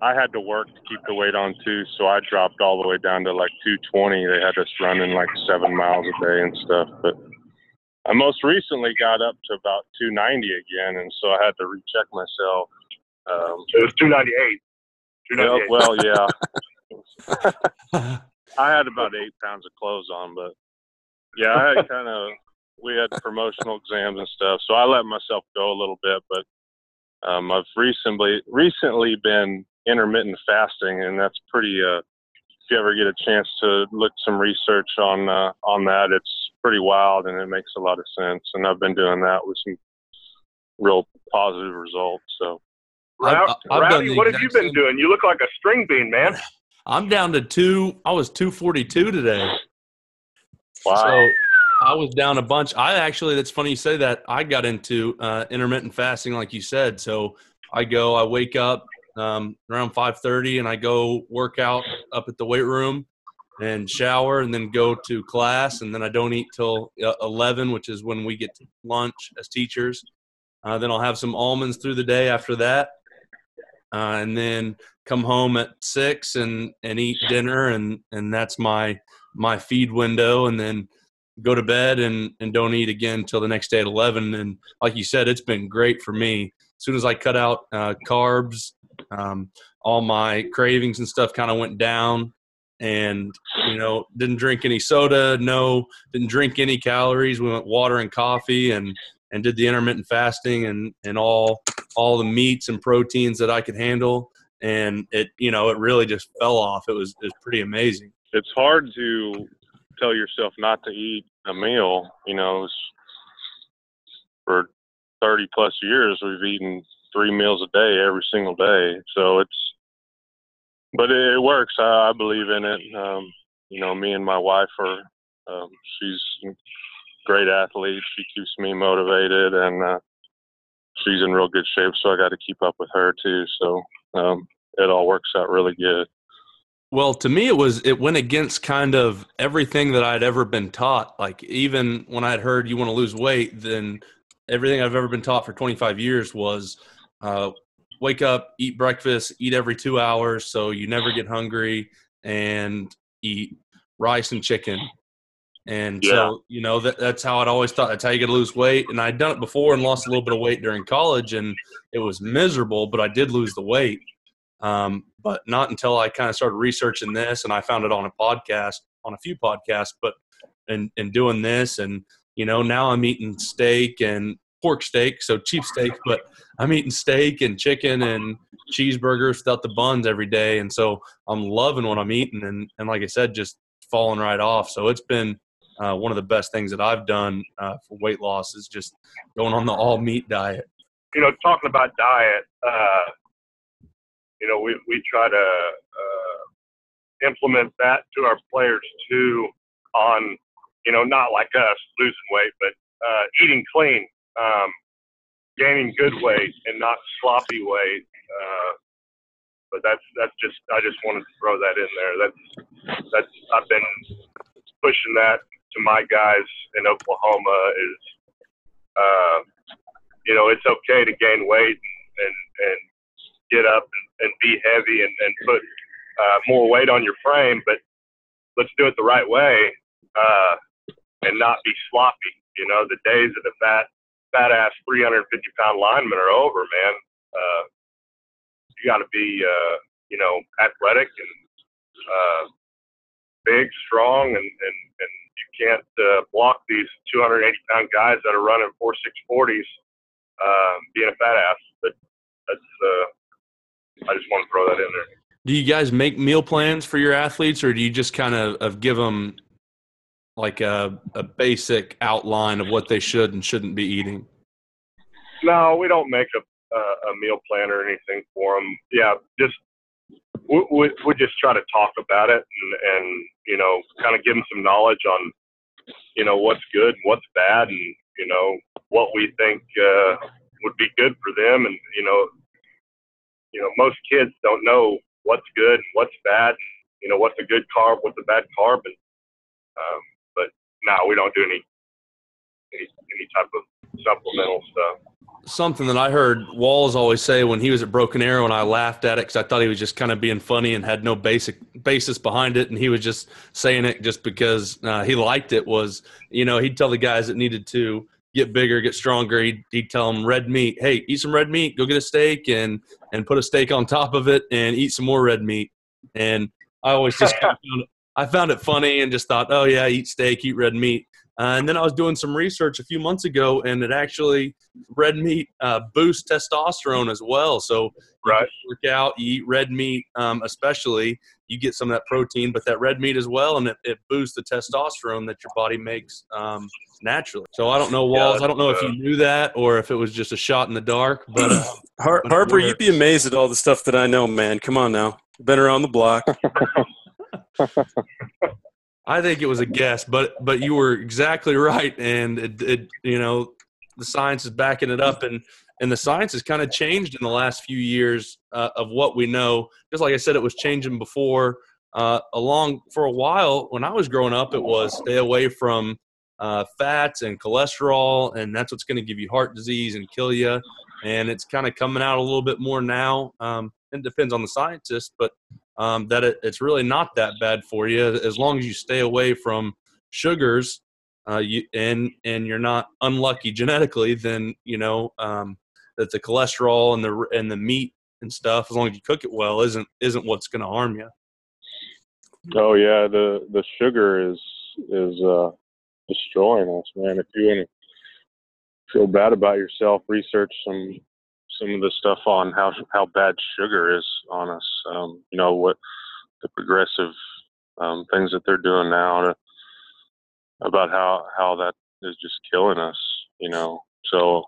I had to work to keep the weight on too. So I dropped all the way down to like 220. They had us running like seven miles a day and stuff. But I most recently got up to about 290 again, and so I had to recheck myself. Um, it was 298. well, well, yeah, I had about eight pounds of clothes on, but yeah, I had kind of we had promotional exams and stuff, so I let myself go a little bit. But um, I've recently recently been intermittent fasting, and that's pretty. Uh, if you ever get a chance to look some research on uh, on that, it's pretty wild, and it makes a lot of sense. And I've been doing that with some real positive results. So Rowdy, I've done the what have you been same- doing? You look like a string bean, man. I'm down to two. I was 242 today. Wow. So I was down a bunch. I actually, that's funny you say that. I got into uh, intermittent fasting, like you said. So I go, I wake up um, around 5:30, and I go work out up at the weight room, and shower, and then go to class, and then I don't eat till uh, 11, which is when we get to lunch as teachers. Uh, then I'll have some almonds through the day after that, uh, and then come home at six and and eat dinner, and and that's my my feed window, and then go to bed and and don't eat again until the next day at 11 and like you said it's been great for me. As soon as i cut out uh, carbs um, all my cravings and stuff kind of went down. And you know didn't drink any soda no didn't drink any calories. We went water and coffee and and did the intermittent fasting and and all all the meats and proteins that i could handle. And it you know it really just fell off. It was it was pretty amazing. It's hard to tell yourself not to eat a meal. You know, for 30 plus years, we've eaten three meals a day every single day. So it's, but it, works. I, I believe in it. Um, you know, me and my wife are, um, she's a great athlete. She keeps me motivated and, uh, she's in real good shape. So I got to keep up with her too. So, um, it all works out really good. Well, to me, it was it went against kind of everything that I'd ever been taught. Like even when I'd heard you want to lose weight, then everything I've ever been taught for 25 years was uh, wake up, eat breakfast, eat every two hours, so you never get hungry, and eat rice and chicken. And Yeah. so, you know, that, that's how I'd always thought that's how you get to lose weight. And I'd done it before and lost a little bit of weight during college, and it was miserable, but I did lose the weight. Um, but not until I kind of started researching this and I found it on a podcast, on a few podcasts, but and and doing this and you know now I'm eating steak and pork steak, so cheap steak, but I'm eating steak and chicken and cheeseburgers without the buns every day, and so I'm loving what I'm eating and and like I said, just falling right off. So it's been uh, one of the best things that I've done uh, for weight loss is just going on the all meat diet. you know, talking about diet, uh, you know, we, we try to uh, implement that to our players too on, you know, not like us losing weight, but uh, eating clean, um, gaining good weight and not sloppy weight. Uh, but that's that's just I just wanted to throw that in there. That's that's I've been pushing that to my guys in Oklahoma is, uh, you know, it's okay to gain weight and and get up and, and be heavy and, and put uh, more weight on your frame, but let's do it the right way uh, and not be sloppy. You know, the days of the fat, fat ass 350 pound linemen are over, man. Uh, you got to be, uh, you know, athletic and uh, big, strong, and, and, and you can't uh, block these 280 pound guys that are running 4 640s um, being a fat ass. But that's, uh, I just want to throw that in there. Do you guys make meal plans for your athletes, or do you just kind of, of give them like a, a basic outline of what they should and shouldn't be eating? No, we don't make a a meal plan or anything for them. Yeah, just we, we we just try to talk about it and and you know kind of give them some knowledge on you know what's good and what's bad and you know what we think uh, would be good for them and you know you know most kids don't know what's good and what's bad. You know what's a good carb, what's a bad carb, and um, but no, we don't do any any any type of supplemental stuff. Something that I heard Walls always say when he was at Broken Arrow, and I laughed at it because I thought he was just kind of being funny and had no basic basis behind it, and he was just saying it just because uh, he liked it. Was you know he'd tell the guys that needed to get bigger, get stronger. He'd, he'd tell them red meat. Hey, eat some red meat. Go get a steak and and put a steak on top of it and eat some more red meat. And I always just kind of found it, I found it funny and just thought, oh yeah, eat steak, eat red meat. Uh, and then I was doing some research a few months ago, and it actually red meat uh, boosts testosterone as well. So Right. work out, you eat red meat, um, especially you get some of that protein, but that red meat as well, and it, it boosts the testosterone that your body makes um, naturally. So I don't know, Yeah, Walls. I don't know if uh, you knew that or if it was just a shot in the dark, but uh, Har- Harper, you'd be amazed at all the stuff that I know, man. Come on now. Been around the block. I think it was a guess, but but you were exactly right, and it, it you know the science is backing it up, and and the science has kind of changed in the last few years uh, of what we know. Just like I said, it was changing before. Uh, along for a while, when I was growing up, it was stay away from uh, fats and cholesterol, and that's what's going to give you heart disease and kill you. And it's kind of coming out a little bit more now. Um, it depends on the scientist, but um, that it, it's really not that bad for you as long as you stay away from sugars uh, you, and and you're not unlucky genetically then you know um, that the cholesterol and the and the meat and stuff as long as you cook it well isn't isn't what's going to harm you Oh yeah, the the sugar is is uh, destroying us, man. If you want to feel bad about yourself, research some some of the stuff on how how bad sugar is on us. Um, you know what the progressive um, things that they're doing now to, about how how that is just killing us. You know, so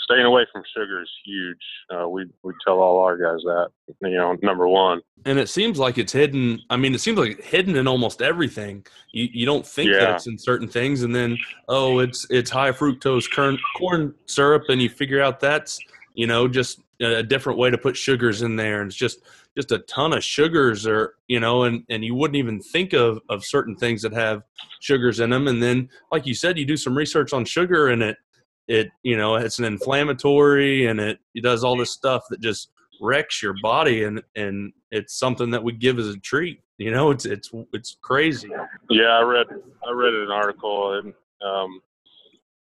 staying away from sugar is huge. Uh, we we tell all our guys that. You know, number one. and it seems like it's hidden i mean it seems like hidden in almost everything you, you don't think that Yeah. it's in certain things and then oh it's it's high fructose corn, corn syrup and you figure out that's you know just a different way to put sugars in there. And it's just just a ton of sugars or you know and and you wouldn't even think of of certain things that have sugars in them. And then like you said you do some research on sugar and it it you know it's an inflammatory and it, it does all this stuff that just wrecks your body and and it's something that we give as a treat. You know it's it's it's crazy. Yeah, I read I read an article and um,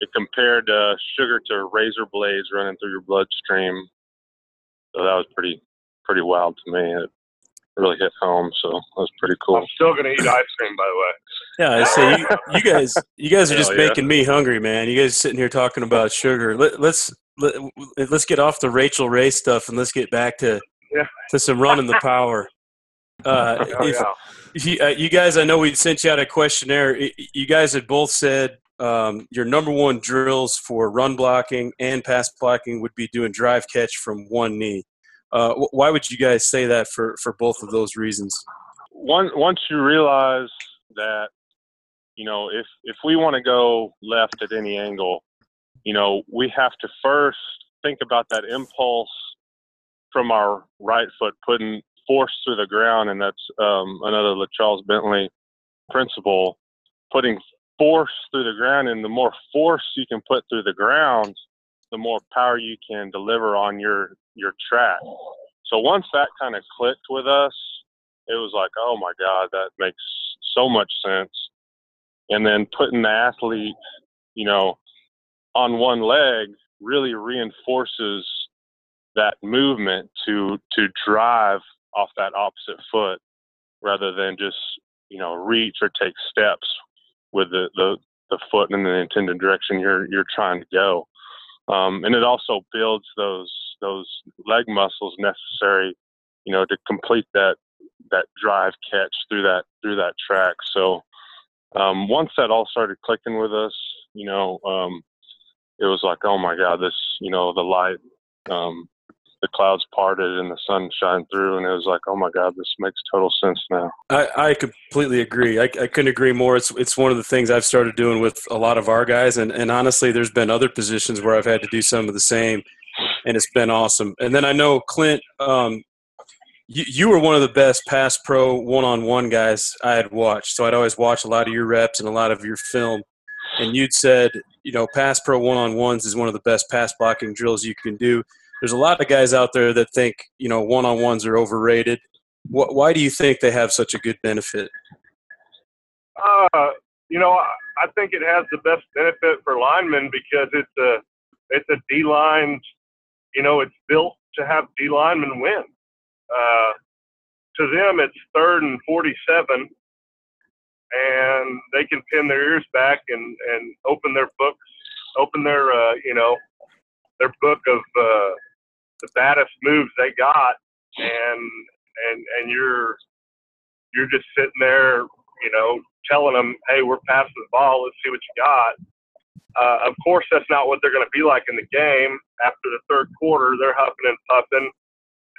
it compared uh, sugar to razor blades running through your bloodstream. So that was pretty pretty wild to me. It really hit home. So that was pretty cool. I'm still gonna eat ice cream, by the way. Yeah, I say you, you guys, you guys are just Hell yeah. making me hungry, man. You guys sitting here talking about sugar. Let, let's let, let's get off the Rachael Ray stuff and let's get back to Yeah. to some running the power. Uh, Oh if, yeah. you, uh, you guys, I know we sent you out a questionnaire. You guys had both said um, your number one drills for run blocking and pass blocking would be doing drive catch from one knee. Uh, why would you guys say that for, for both of those reasons? Once once you realize that, you know, if if we want to go left at any angle, you know, we have to first think about that impulse from our right foot putting force through the ground, and that's um, another LaCharles Bentley principle. Putting force through the ground, and the more force you can put through the ground, the more power you can deliver on your your track. So once that kind of clicked with us, it was like, oh my God, that makes so much sense. And then putting the athlete, you know, on one leg really reinforces that movement to to drive off that opposite foot rather than just you know reach or take steps with the the, the foot in the intended direction you're you're trying to go. Um, and it also builds those those leg muscles necessary you know to complete that that drive catch through that through that track. So um, once that all started clicking with us you know um, it was like oh my god this you know the light um, the clouds parted and the sun shined through and it was like oh my god this makes total sense now I, I completely agree. I, I couldn't agree more. It's it's one of the things I've started doing with a lot of our guys, and, and honestly, there's been other positions where I've had to do some of the same, and it's been awesome. And then I know Clint, um, you, you were one of the best pass pro one on one guys I had watched. So I'd always watch a lot of your reps and a lot of your film, and you'd said, you know, pass pro one on ones is one of the best pass blocking drills you can do. There's a lot of guys out there that think you know one on ones are overrated. Wh- Why do you think they have such a good benefit? Uh, you know, I, I think it has the best benefit for linemen because it's a it's a D line. You know, it's built to have D linemen win. Uh, to them, it's third and forty-seven. and they can pin their ears back and and open their books, open their uh, you know their book of uh, the baddest moves they got, and and and you're you're just sitting there, you know, telling them, hey, we're passing the ball. Let's see what you got. Uh, of course, that's not what they're going to be like in the game. After the third quarter, they're huffing and puffing,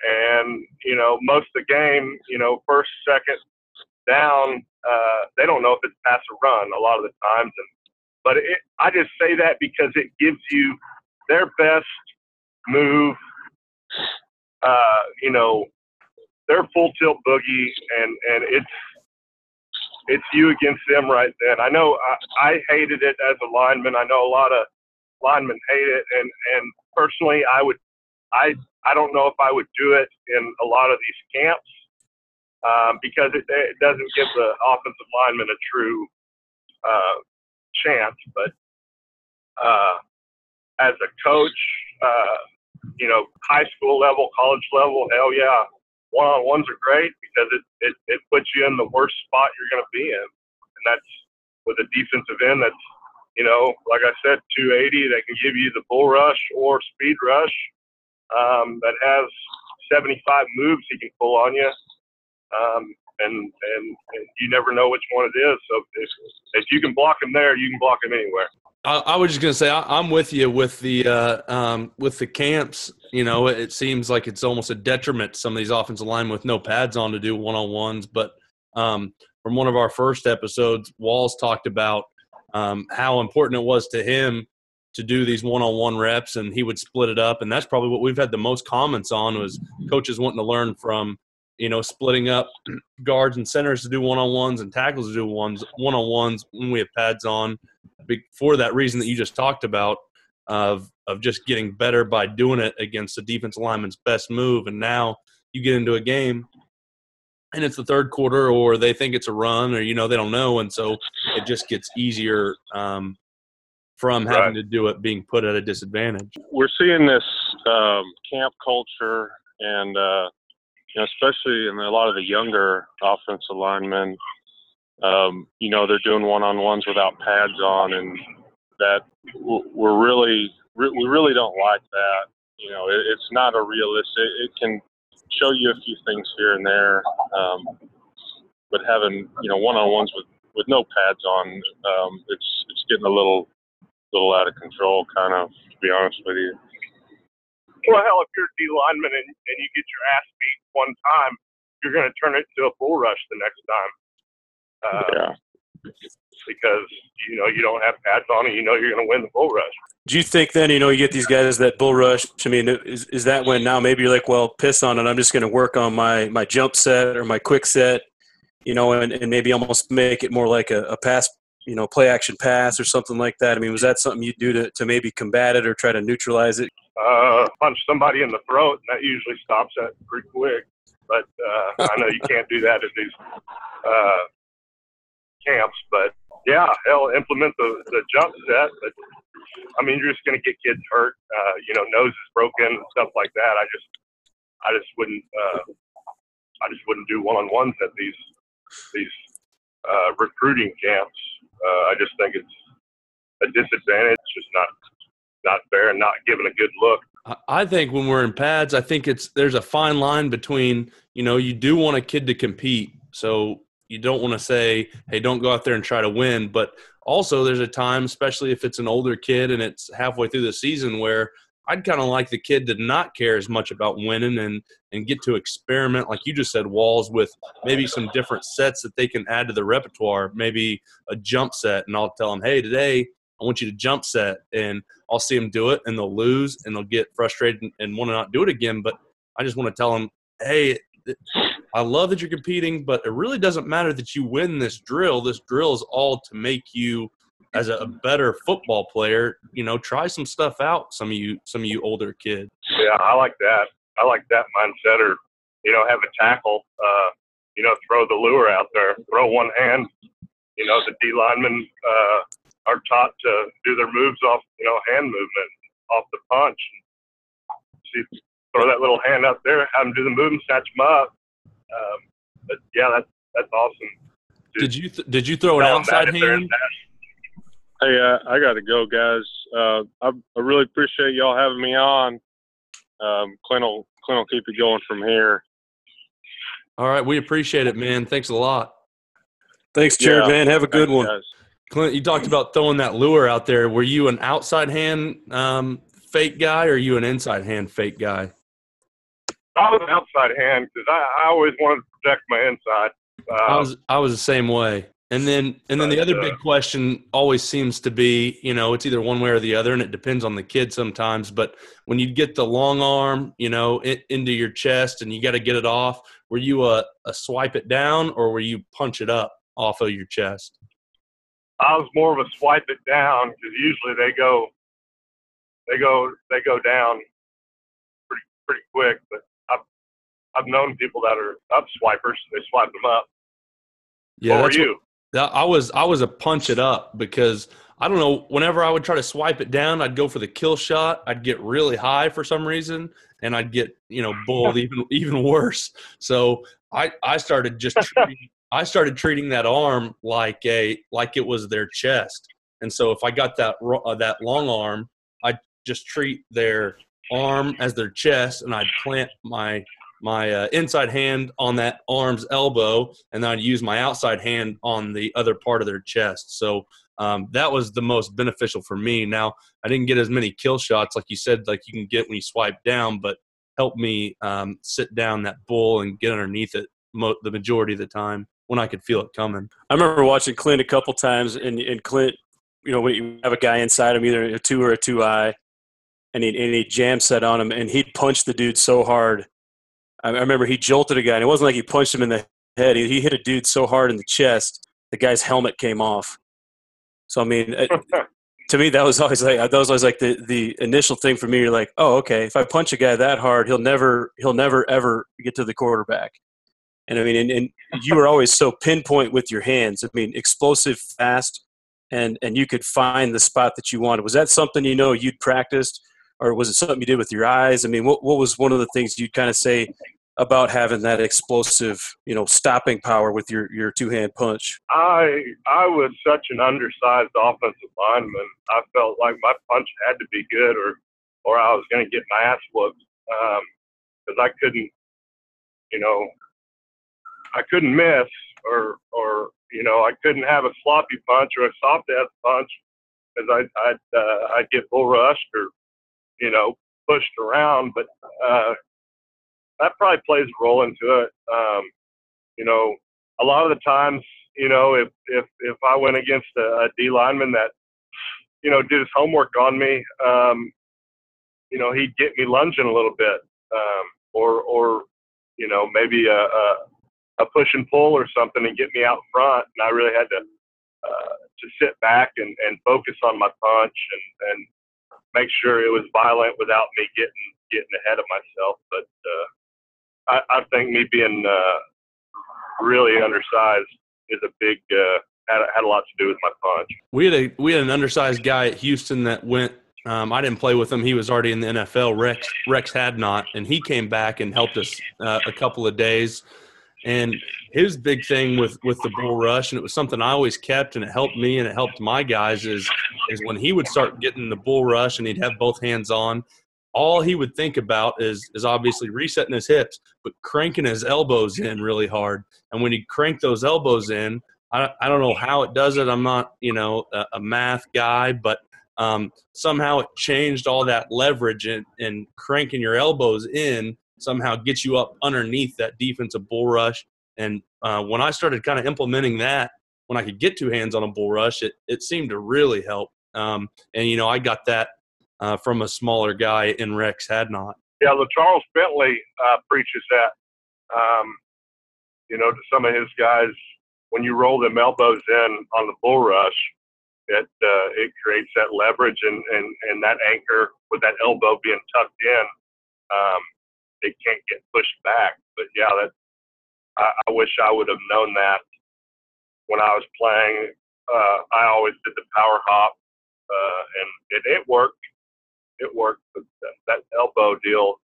and you know, most of the game, you know, first, second down, uh, they don't know if it's pass or run a lot of the times. And but it, I just say that because it gives you their best move. Uh, you know, their full tilt boogie, and and it's it's you against them right then. I know I, I hated it as a lineman. I know a lot of linemen hate it, and and personally, I would I I don't know if I would do it in a lot of these camps um, because it, it doesn't give the offensive lineman a true uh, chance. But uh, as a coach, uh, you know, high school level, college level, hell yeah, one on ones are great because it, it, it puts you in the worst spot you're going to be in. And that's with a defensive end that's, you know, like I said, 280 that can give you the bull rush or speed rush um, that has 75 moves he can pull on you. Um, and, and, and you never know which one it is. So if, if you can block him there, you can block him anywhere. I, I was just gonna say I, am with you with the uh, um, with the camps. You know, it seems like it's almost a detriment some of these offensive linemen with no pads on to do one on ones. But um, from one of our first episodes, Walls talked about um, how important it was to him to do these one on one reps, and he would split it up. And that's probably what we've had the most comments on was coaches wanting to learn from you know, splitting up guards and centers to do one on ones and tackles to do ones one on ones when we have pads on. For that reason that you just talked about, of of just getting better by doing it against the defense lineman's best move, and now you get into a game and it's the third quarter, or they think it's a run, or you know they don't know, and so it just gets easier um, from having right. to do it being put at a disadvantage. We're seeing this um, camp culture and. Uh, you know, especially in a lot of the younger offensive linemen, um, you know, they're doing one-on-ones without pads on, and that we're really, we really don't like that. You know, it, it's not a realistic. It can show you a few things here and there, um, but having you know one-on-ones with with no pads on, um, it's it's getting a little little out of control, kind of. To be honest with you. Well, hell, if you're a D lineman and, and you get your ass beat one time, you're going to turn it into a bull rush the next time. Uh, yeah. Because you know you don't have pads on, and you know you're going to win the bull rush. Do you think then you know you get these guys that bull rush? I mean, is is that when now maybe you're like, well, piss on it. I'm just going to work on my my jump set or my quick set, you know, and, and maybe almost make it more like a, a pass you know, play action pass or something like that? I mean, was that something you do to, to maybe combat it or try to neutralize it? Uh, punch somebody in the throat, and that usually stops that pretty quick. But uh, I know you can't do that at these uh, camps. But yeah, hell, implement the, the jump set. But I mean, you're just going to get kids hurt. Uh, you know, noses broken and stuff like that. I just, I just wouldn't, uh, I just wouldn't do one on ones at these these uh, recruiting camps. Uh, I just think it's a disadvantage. It's just not not fair and not giving a good look. I think when we're in pads, I think it's there's a fine line between you know you do want a kid to compete, so you don't want to say, hey, don't go out there and try to win, but also there's a time, especially if it's an older kid and it's halfway through the season, where I'd kind of like the kid to not care as much about winning and and get to experiment, like you just said, walls with maybe some different sets that they can add to the repertoire. Maybe a jump set, and I'll tell them, hey, today I want you to jump set, and I'll see them do it, and they'll lose, and they'll get frustrated and, and want to not do it again. But I just want to tell them, hey, I love that you're competing, but it really doesn't matter that you win this drill. This drill is all to make you as a better football player, you know, try some stuff out. Some of you, some of you older kids. Yeah, I like that. I like that mindset. Or, you know, have a tackle. Uh, you know, throw the lure out there. Throw one hand. You know, the D lineman uh, are taught to do their moves off, you know, hand movement, off the punch. See, throw that little hand out there, have them do the move and snatch them up. Um, but yeah, that's that's awesome. did you th- did you throw an outside that if they're hand? Hey, uh, I got to go, guys. Uh, I, I really appreciate y'all having me on. Um, Clint will Clint will keep it going from here. All right, we appreciate it, man. Thanks a lot. Thanks, Jared, Yeah. man. Have a good Thanks, one. guys. Clint, you talked about throwing that lure out there. Were you an outside hand um, fake guy, or are you an inside hand fake guy? I was an outside hand because I, I always wanted to protect my inside. Uh, I was I was the same way. And then and then the other uh, big question always seems to be, you know, it's either one way or the other, and it depends on the kid sometimes. But when you get the long arm, you know, it, into your chest, and you got to get it off, were you a, a swipe it down, or were you punch it up off of your chest? I was more of a swipe it down because usually they go, they go, they go down pretty pretty quick. But I've I've known people that are up swipers. They swipe them up. Yeah, what what- you? That- I was I was a punch it up because I don't know. Whenever I would try to swipe it down, I'd go for the kill shot. I'd get really high for some reason, and I'd get you know bulled even even worse. So I I started just treating, I started treating that arm like a like it was their chest. And so if I got that uh, that long arm, I'd just treat their arm as their chest, and I'd plant my my uh, inside hand on that arm's elbow, and then I'd use my outside hand on the other part of their chest. So um, that was the most beneficial for me. Now I didn't get as many kill shots like you said, like you can get when you swipe down, but helped me um, sit down that bull and get underneath it mo- the majority of the time when I could feel it coming. I remember watching Clint a couple times, and, and Clint, you know, when you have a guy inside him, either a two or a two eye, and he and he jam set on him, and he'd punch the dude so hard. I, I remember he jolted a guy, and it wasn't like he punched him in the head. He, he hit a dude so hard in the chest, the guy's helmet came off. So I mean, it, to me, that was always like that was always like the the initial thing for me. You're like, oh, okay, if I punch a guy that hard, he'll never he'll never ever get to the quarterback. And I mean, and, and you were always so pinpoint with your hands. I mean, explosive, fast, and and you could find the spot that you wanted. Was that something you know you'd practiced, or was it something you did with your eyes? I mean, what what was one of the things you'd kind of say about having that explosive, you know, stopping power with your your two hand punch? I I was such an undersized offensive lineman. I felt like my punch had to be good, or or I was going to get my ass whooped um, because I couldn't, you know, I couldn't miss, or or you know, I couldn't have a sloppy punch or a soft ass punch because I'd I'd uh, I'd get bull rushed or you know pushed around. But uh, that probably plays a role into it. Um, you know, a lot of the times, you know, if if if I went against a, a D lineman that, you know, did his homework on me, um, you know, he'd get me lunging a little bit, um, or or you know, maybe a, a a push and pull or something and get me out front, and I really had to uh, to sit back and, and focus on my punch and and make sure it was violent without me getting getting ahead of myself. But uh, I, I think me being uh, really undersized is a big uh, had had a lot to do with my punch. We had a we had an undersized guy at Houston that went. Um, I didn't play with him. He was already in the NFL. Rex Rex Hadnot, and he came back and helped us uh, a couple of days. And his big thing with with the bull rush, and it was something I always kept, and it helped me and it helped my guys. Is is when he would start getting the bull rush, and he'd have both hands on. All he would think about is is obviously resetting his hips, but cranking his elbows in really hard. And when he cranked those elbows in, I, I don't know how it does it. I'm not, you know, a, a math guy, but um, somehow it changed all that leverage and, and cranking your elbows in somehow get you up underneath that defensive bull rush. And uh, when I started kind of implementing that, when I could get two hands on a bull rush, it, it seemed to really help. Um, and, you know, I got that uh, from a smaller guy in Rex Hadnot. Yeah, LaCharles Bentley uh, preaches that. Um, you know, to some of his guys, when you roll them elbows in on the bull rush, it uh, it creates that leverage and, and, and that anchor with that elbow being tucked in, um, it can't get pushed back. But yeah, that I, I wish I would have known that when I was playing. Uh, I always did the power hop, uh, and it, it worked. It worked, but that, that elbow deal,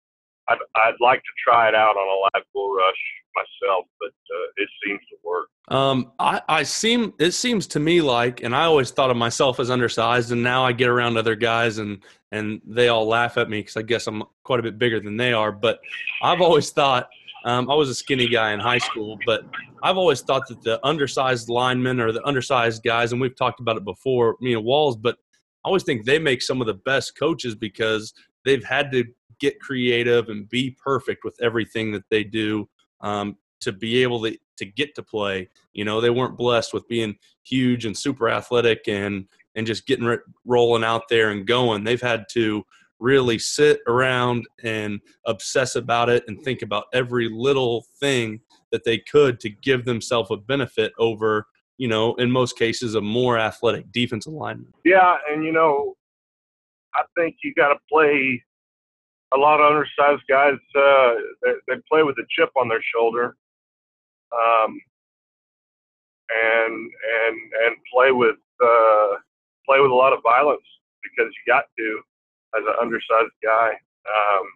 I'd, I'd like to try it out on a live bull rush myself, but uh, it seems to work. Um, I, I seem it seems to me like, and I always thought of myself as undersized, and now I get around other guys and and they all laugh at me because I guess I'm quite a bit bigger than they are. But I've always thought um, I was a skinny guy in high school, but I've always thought that the undersized linemen or the undersized guys, and we've talked about it before, me and Walls, but I always think they make some of the best coaches because they've had to get creative and be perfect with everything that they do um, to be able to, to get to play. You know, they weren't blessed with being huge and super athletic and and just getting re- rolling out there and going. They've had to really sit around and obsess about it and think about every little thing that they could to give themselves a benefit over, you know, in most cases, a more athletic defensive lineman. Yeah, and you know, I think you got to play a lot of undersized guys. Uh, they, they play with a chip on their shoulder, um, and and and play with uh, play with a lot of violence because you got to as an undersized guy. Um,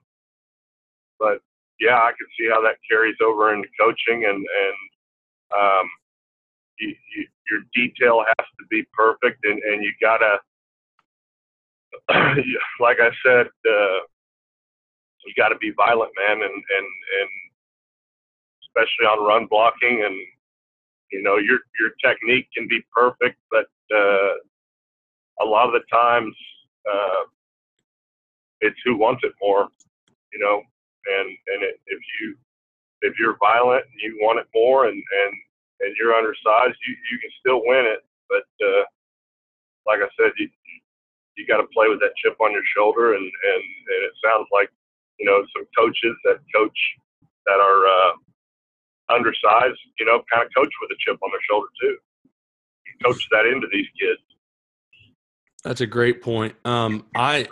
but yeah, I can see how that carries over into coaching, and and um, you, you, your detail has to be perfect, and and you gotta, like I said, uh, you got to be violent, man, and and and especially on run blocking, and you know your your technique can be perfect, but uh, a lot of the times uh, it's who wants it more, you know, and and it, if you if you're violent and you want it more and and and you're undersized, you you can still win it, but uh, like I said, you you got to play with that chip on your shoulder, and and and it sounds like you know some coaches that coach that are uh, undersized, you know, kind of coach with a chip on their shoulder too. Coach that into these kids. That's a great point. Um, I,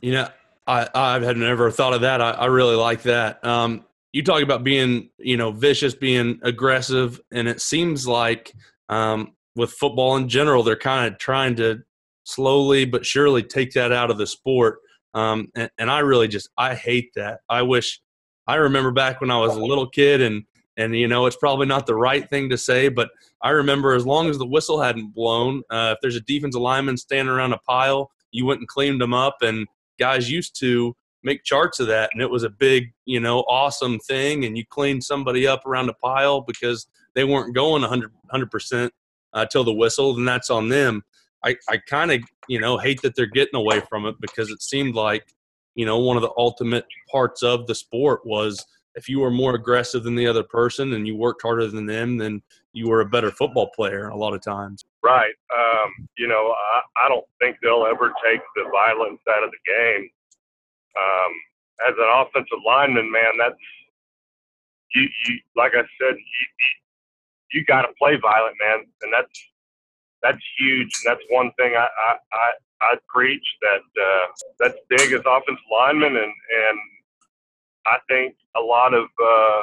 you know, I I had never thought of that. I, I really like that. Um, you talk about being, you know, vicious, being aggressive, and it seems like um, with football in general, they're kind of trying to slowly but surely take that out of the sport. Um, and, and I really just I hate that. I wish I remember back when I was a little kid and and you know it's probably not the right thing to say, but I remember as long as the whistle hadn't blown, uh, if there's a defensive lineman standing around a pile, you went and cleaned them up, and guys used to make charts of that, and it was a big, you know, awesome thing, and you cleaned somebody up around a pile because they weren't going 100 percent uh, till the whistle, and that's on them. I, I kind of you know hate that they're getting away from it because it seemed like you know one of the ultimate parts of the sport was if you were more aggressive than the other person and you worked harder than them, then you were a better football player a lot of times. Right. Um, you know, I, I don't think they'll ever take the violence out of the game. Um, as an offensive lineman, man, that's you. you like I said, you, you, you got to play violent, man, and that's that's huge. And that's one thing I I I, I preach that uh, that's big as offensive linemen, and and I think a lot of uh,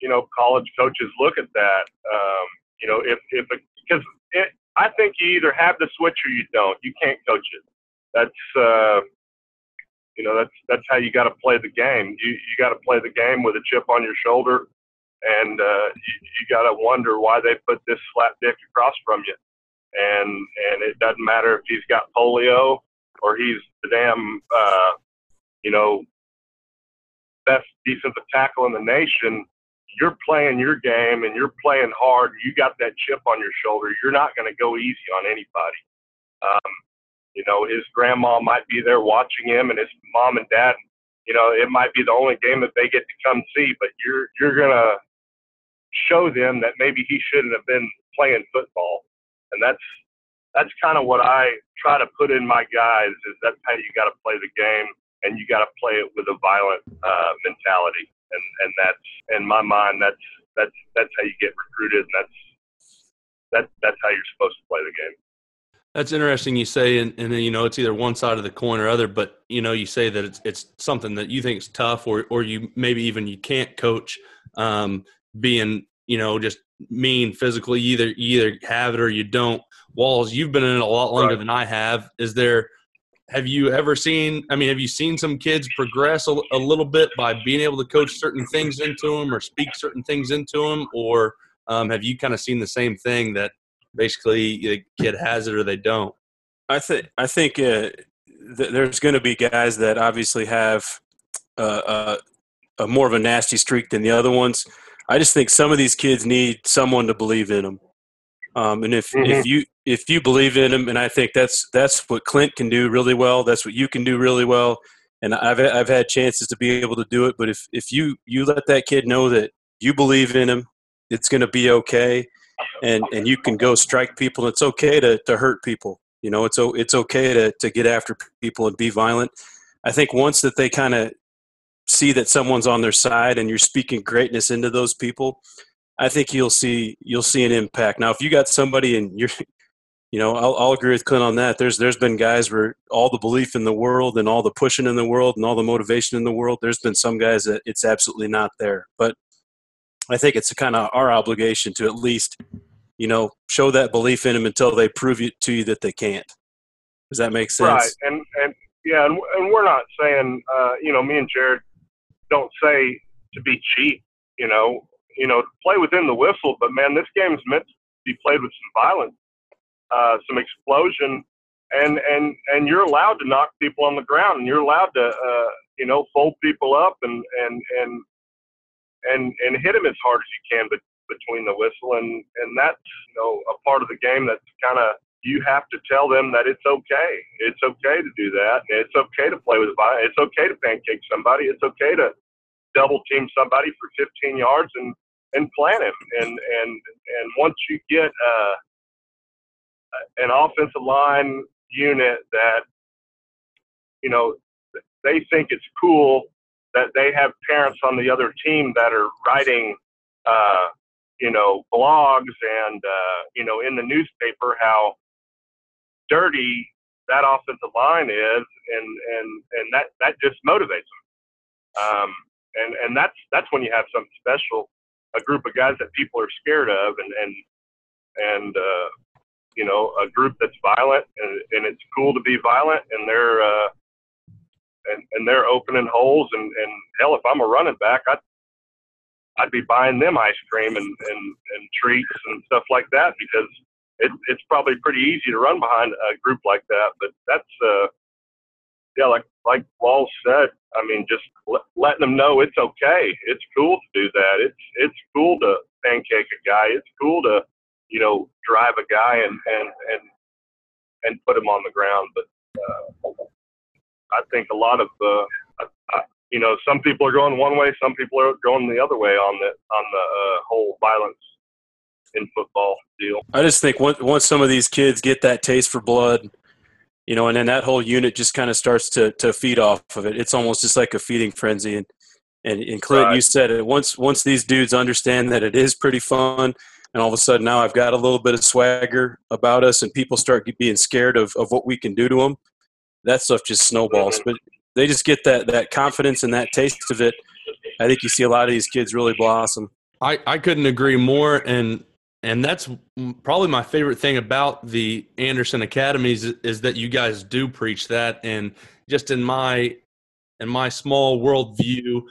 you know college coaches look at that. Um, you know, if if because I think you either have the switch or you don't. You can't coach it. That's uh, you know that's that's how you got to play the game. You you got to play the game with a chip on your shoulder, and uh, you, you got to wonder why they put this flat dick across from you. And and it doesn't matter if he's got polio or he's the damn uh, you know best defensive tackle in the nation, you're playing your game and you're playing hard. You got that chip on your shoulder. You're not going to go easy on anybody. Um, you know, his grandma might be there watching him, and his mom and dad. You know, it might be the only game that they get to come see, but you're you're gonna show them that maybe he shouldn't have been playing football, and that's that's kind of what I try to put in my guys. Is that's how you got to play the game and you got to play it with a violent uh, mentality. And and that's in my mind that's that's that's how you get recruited, and that's that that's how you're supposed to play the game. That's interesting. You say, and, and you know, it's either one side of the coin or other. But you know, you say that it's it's something that you think is tough, or or you maybe even you can't coach. Um, being you know just mean physically, either you either have it or you don't. Walls, you've been in it a lot longer right. than I have. Is there have you ever seen? I mean, have you seen some kids progress a, a, little bit by being able to coach certain things into them or speak certain things into them, or um, have you kind of seen the same thing that basically the kid has it or they don't? I think I think uh, th- there's going to be guys that obviously have uh, a more of a nasty streak than the other ones. I just think some of these kids need someone to believe in them. Um, and if, mm-hmm. if you if you believe in them, and I think that's that's what Clint can do really well. That's what you can do really well. And I've I've had chances to be able to do it. But if if you you let that kid know that you believe in him, it's going to be okay, and and you can go strike people. It's okay to to hurt people. You know, it's it's okay to to get after people and be violent. I think once that they kind of see that someone's on their side and you're speaking greatness into those people, I think you'll see you'll see an impact. Now, if you got somebody and you're, you know, I'll, I'll agree with Clint on that. There's there's been guys where all the belief in the world and all the pushing in the world and all the motivation in the world. There's been some guys that it's absolutely not there. But I think it's kind of our obligation to at least, you know, show that belief in them until they prove it to you that they can't. Does that make sense? Right, and and yeah, and, and we're not saying, uh, you know, me and Jared don't say to be cheap. You know, you know, play within the whistle. But man, this game is meant to be played with some violence, uh, some explosion, and and and you're allowed to knock people on the ground, and you're allowed to, uh, you know, fold people up and and and and and hit them as hard as you can, but between the whistle and and that's you know a part of the game that's kind of you have to tell them that it's okay. It's okay to do that. It's okay to play with. It's okay to pancake somebody. It's okay to double team somebody for 15 yards and and plant him. And and and once you get uh, an offensive line unit that you know they think it's cool that they have parents on the other team that are writing uh, you know blogs and uh, you know in the newspaper how dirty that offensive line is, and and and that that just motivates them. Um, and and that's that's when you have something special, a group of guys that people are scared of, and and and uh, you know a group that's violent, and, and it's cool to be violent, and they're uh, and and they're opening holes, and and hell, if I'm a running back, I'd I'd be buying them ice cream and and and treats and stuff like that because it, it's probably pretty easy to run behind a group like that. But that's, uh, yeah, like like Wall said. I mean, just l- letting them know it's okay. It's cool to do that. It's it's cool to pancake a guy. It's cool to, you know, drive a guy and and and and put him on the ground. But uh, I think a lot of uh, I, you know, some people are going one way, some people are going the other way on the on the uh, whole violence in football deal. I just think once once some of these kids get that taste for blood, you know, and then that whole unit just kind of starts to to feed off of it. It's almost just like a feeding frenzy. And and, and Clint, right. you said it. Once once these dudes understand that it is pretty fun, and all of a sudden now I've got a little bit of swagger about us, and people start being scared of of what we can do to them. That stuff just snowballs. Mm-hmm. But they just get that that confidence and that taste of it. I think you see a lot of these kids really blossom. I, I couldn't agree more. And and that's probably my favorite thing about the Anderson academies is, that you guys do preach that. And just in my in my small world view,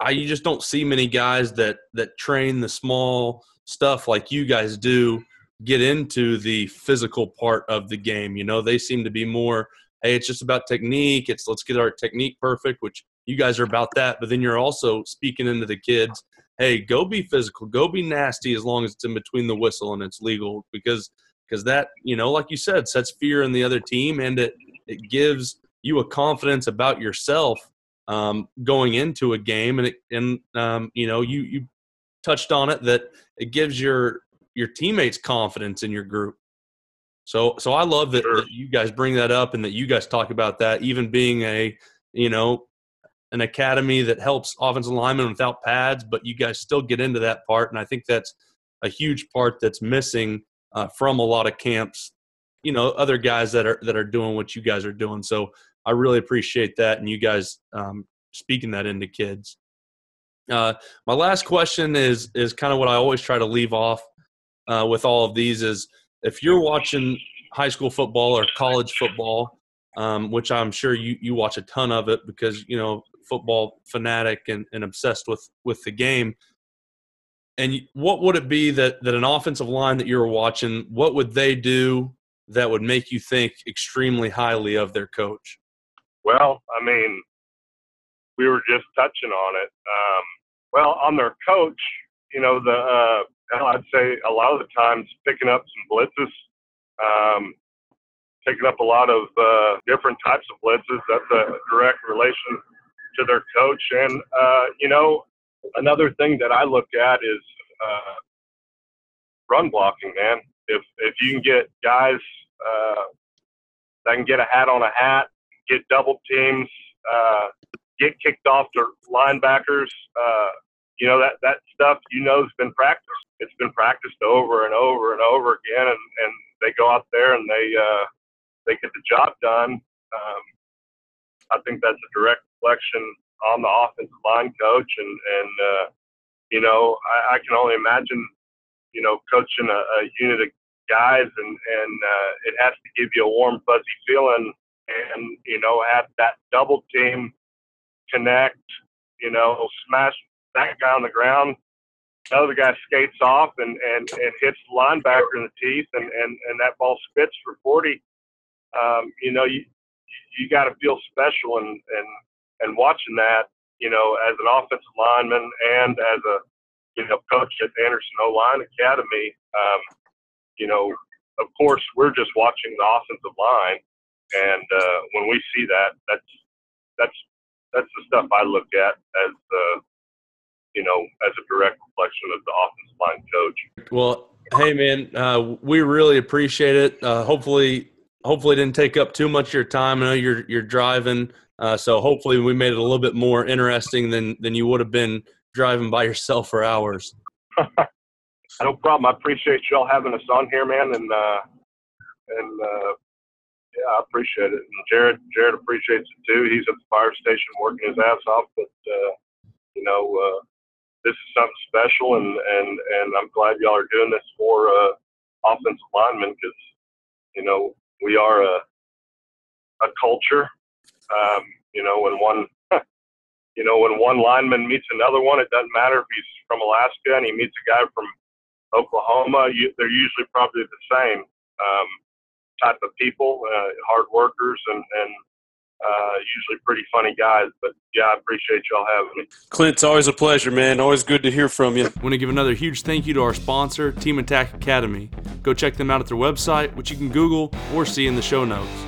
I you just don't see many guys that that train the small stuff like you guys do get into the physical part of the game. You know, they seem to be more, hey, it's just about technique. It's let's get our technique perfect, which you guys are about that. But then you're also speaking into the kids hey, go be physical, go be nasty as long as it's in between the whistle and it's legal because because that you know like you said sets fear in the other team and it it gives you a confidence about yourself um, going into a game and it and um, you know you you touched on it that it gives your your teammates confidence in your group. So so i love that, that you guys bring that up and that you guys talk about that even being a you know an academy that helps offensive linemen without pads, but you guys still get into that part, and I think that's a huge part that's missing uh, from a lot of camps. You know, other guys that are that are doing what you guys are doing. So I really appreciate that, and you guys um, speaking that into kids. Uh, my last question is is kind of what I always try to leave off uh, with all of these is if you're watching high school football or college football um, which I'm sure you you watch a ton of it because you know football fanatic and, and obsessed with with the game. And what would it be that that an offensive line that you were watching? What would they do that would make you think extremely highly of their coach? Well, I mean, we were just touching on it. Um, well, on their coach, you know, the uh, I'd say a lot of the times picking up some blitzes, um, picking up a lot of uh, different types of blitzes. That's a direct relation to their coach. And uh, you know, another thing that I look at is uh, run blocking. Man, if if you can get guys uh, that can get a hat on a hat, get double teams, uh, get kicked off to linebackers. Uh, you know that that stuff you know has been practiced. It's been practiced over and over and over again, and, and they go out there and they uh, they get the job done. Um, I think that's a direct reflection on the offensive line coach, and and uh, you know I, I can only imagine you know coaching a, a unit of guys, and and uh, it has to give you a warm fuzzy feeling, and you know have that double team connect, you know, smash that guy on the ground. Another guy skates off and, and, and hits the linebacker in the teeth, and, and, and that ball spits for 40. Um, you know, you you got to feel special, and, and and watching that, you know, as an offensive lineman and as a you know coach at the Anderson O Line Academy, um, you know, of course, we're just watching the offensive line, and uh, when we see that, that's that's that's the stuff I look at as uh, you know as a direct reflection of the offensive line coach. Well, hey man, uh, we really appreciate it. Uh, hopefully, hopefully didn't take up too much of your time. I know you're you're driving, uh, so hopefully we made it a little bit more interesting than than you would have been driving by yourself for hours. no problem. I appreciate y'all having us on here, man, and uh, and uh, yeah, I appreciate it. And Jared, Jared appreciates it too. He's at the fire station working his ass off, but uh, you know, uh, this is something special, and and and I'm glad y'all are doing this for uh, offensive linemen because you know we are a a culture. Um, you know, when one you know when one lineman meets another one, it doesn't matter if he's from Alaska and he meets a guy from Oklahoma. You, they're usually probably the same. Um, type of people, uh, hard workers, and, and uh, usually pretty funny guys. But yeah, I appreciate y'all having me. Clint, it's always a pleasure, man. Always good to hear from you. I want to give another huge thank you to our sponsor, Team Attack Academy. Go check them out at their website, which you can Google or see in the show notes.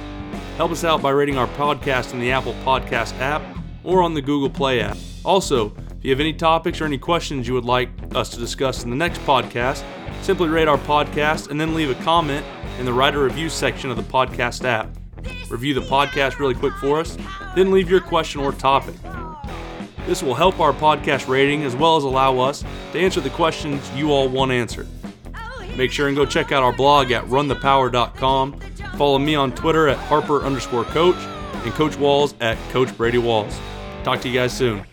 Help us out by rating our podcast in the Apple Podcast app or on the Google Play app. Also, if you have any topics or any questions you would like us to discuss in the next podcast, simply rate our podcast and then leave a comment in the writer review section of the podcast app. Review the podcast really quick for us, then leave your question or topic. This will help our podcast rating as well as allow us to answer the questions you all want answered. Make sure and go check out our blog at runthepower.com. Follow me on Twitter at Harper underscore coach and Coach Walls at Coach Brady Walls. Talk to you guys soon.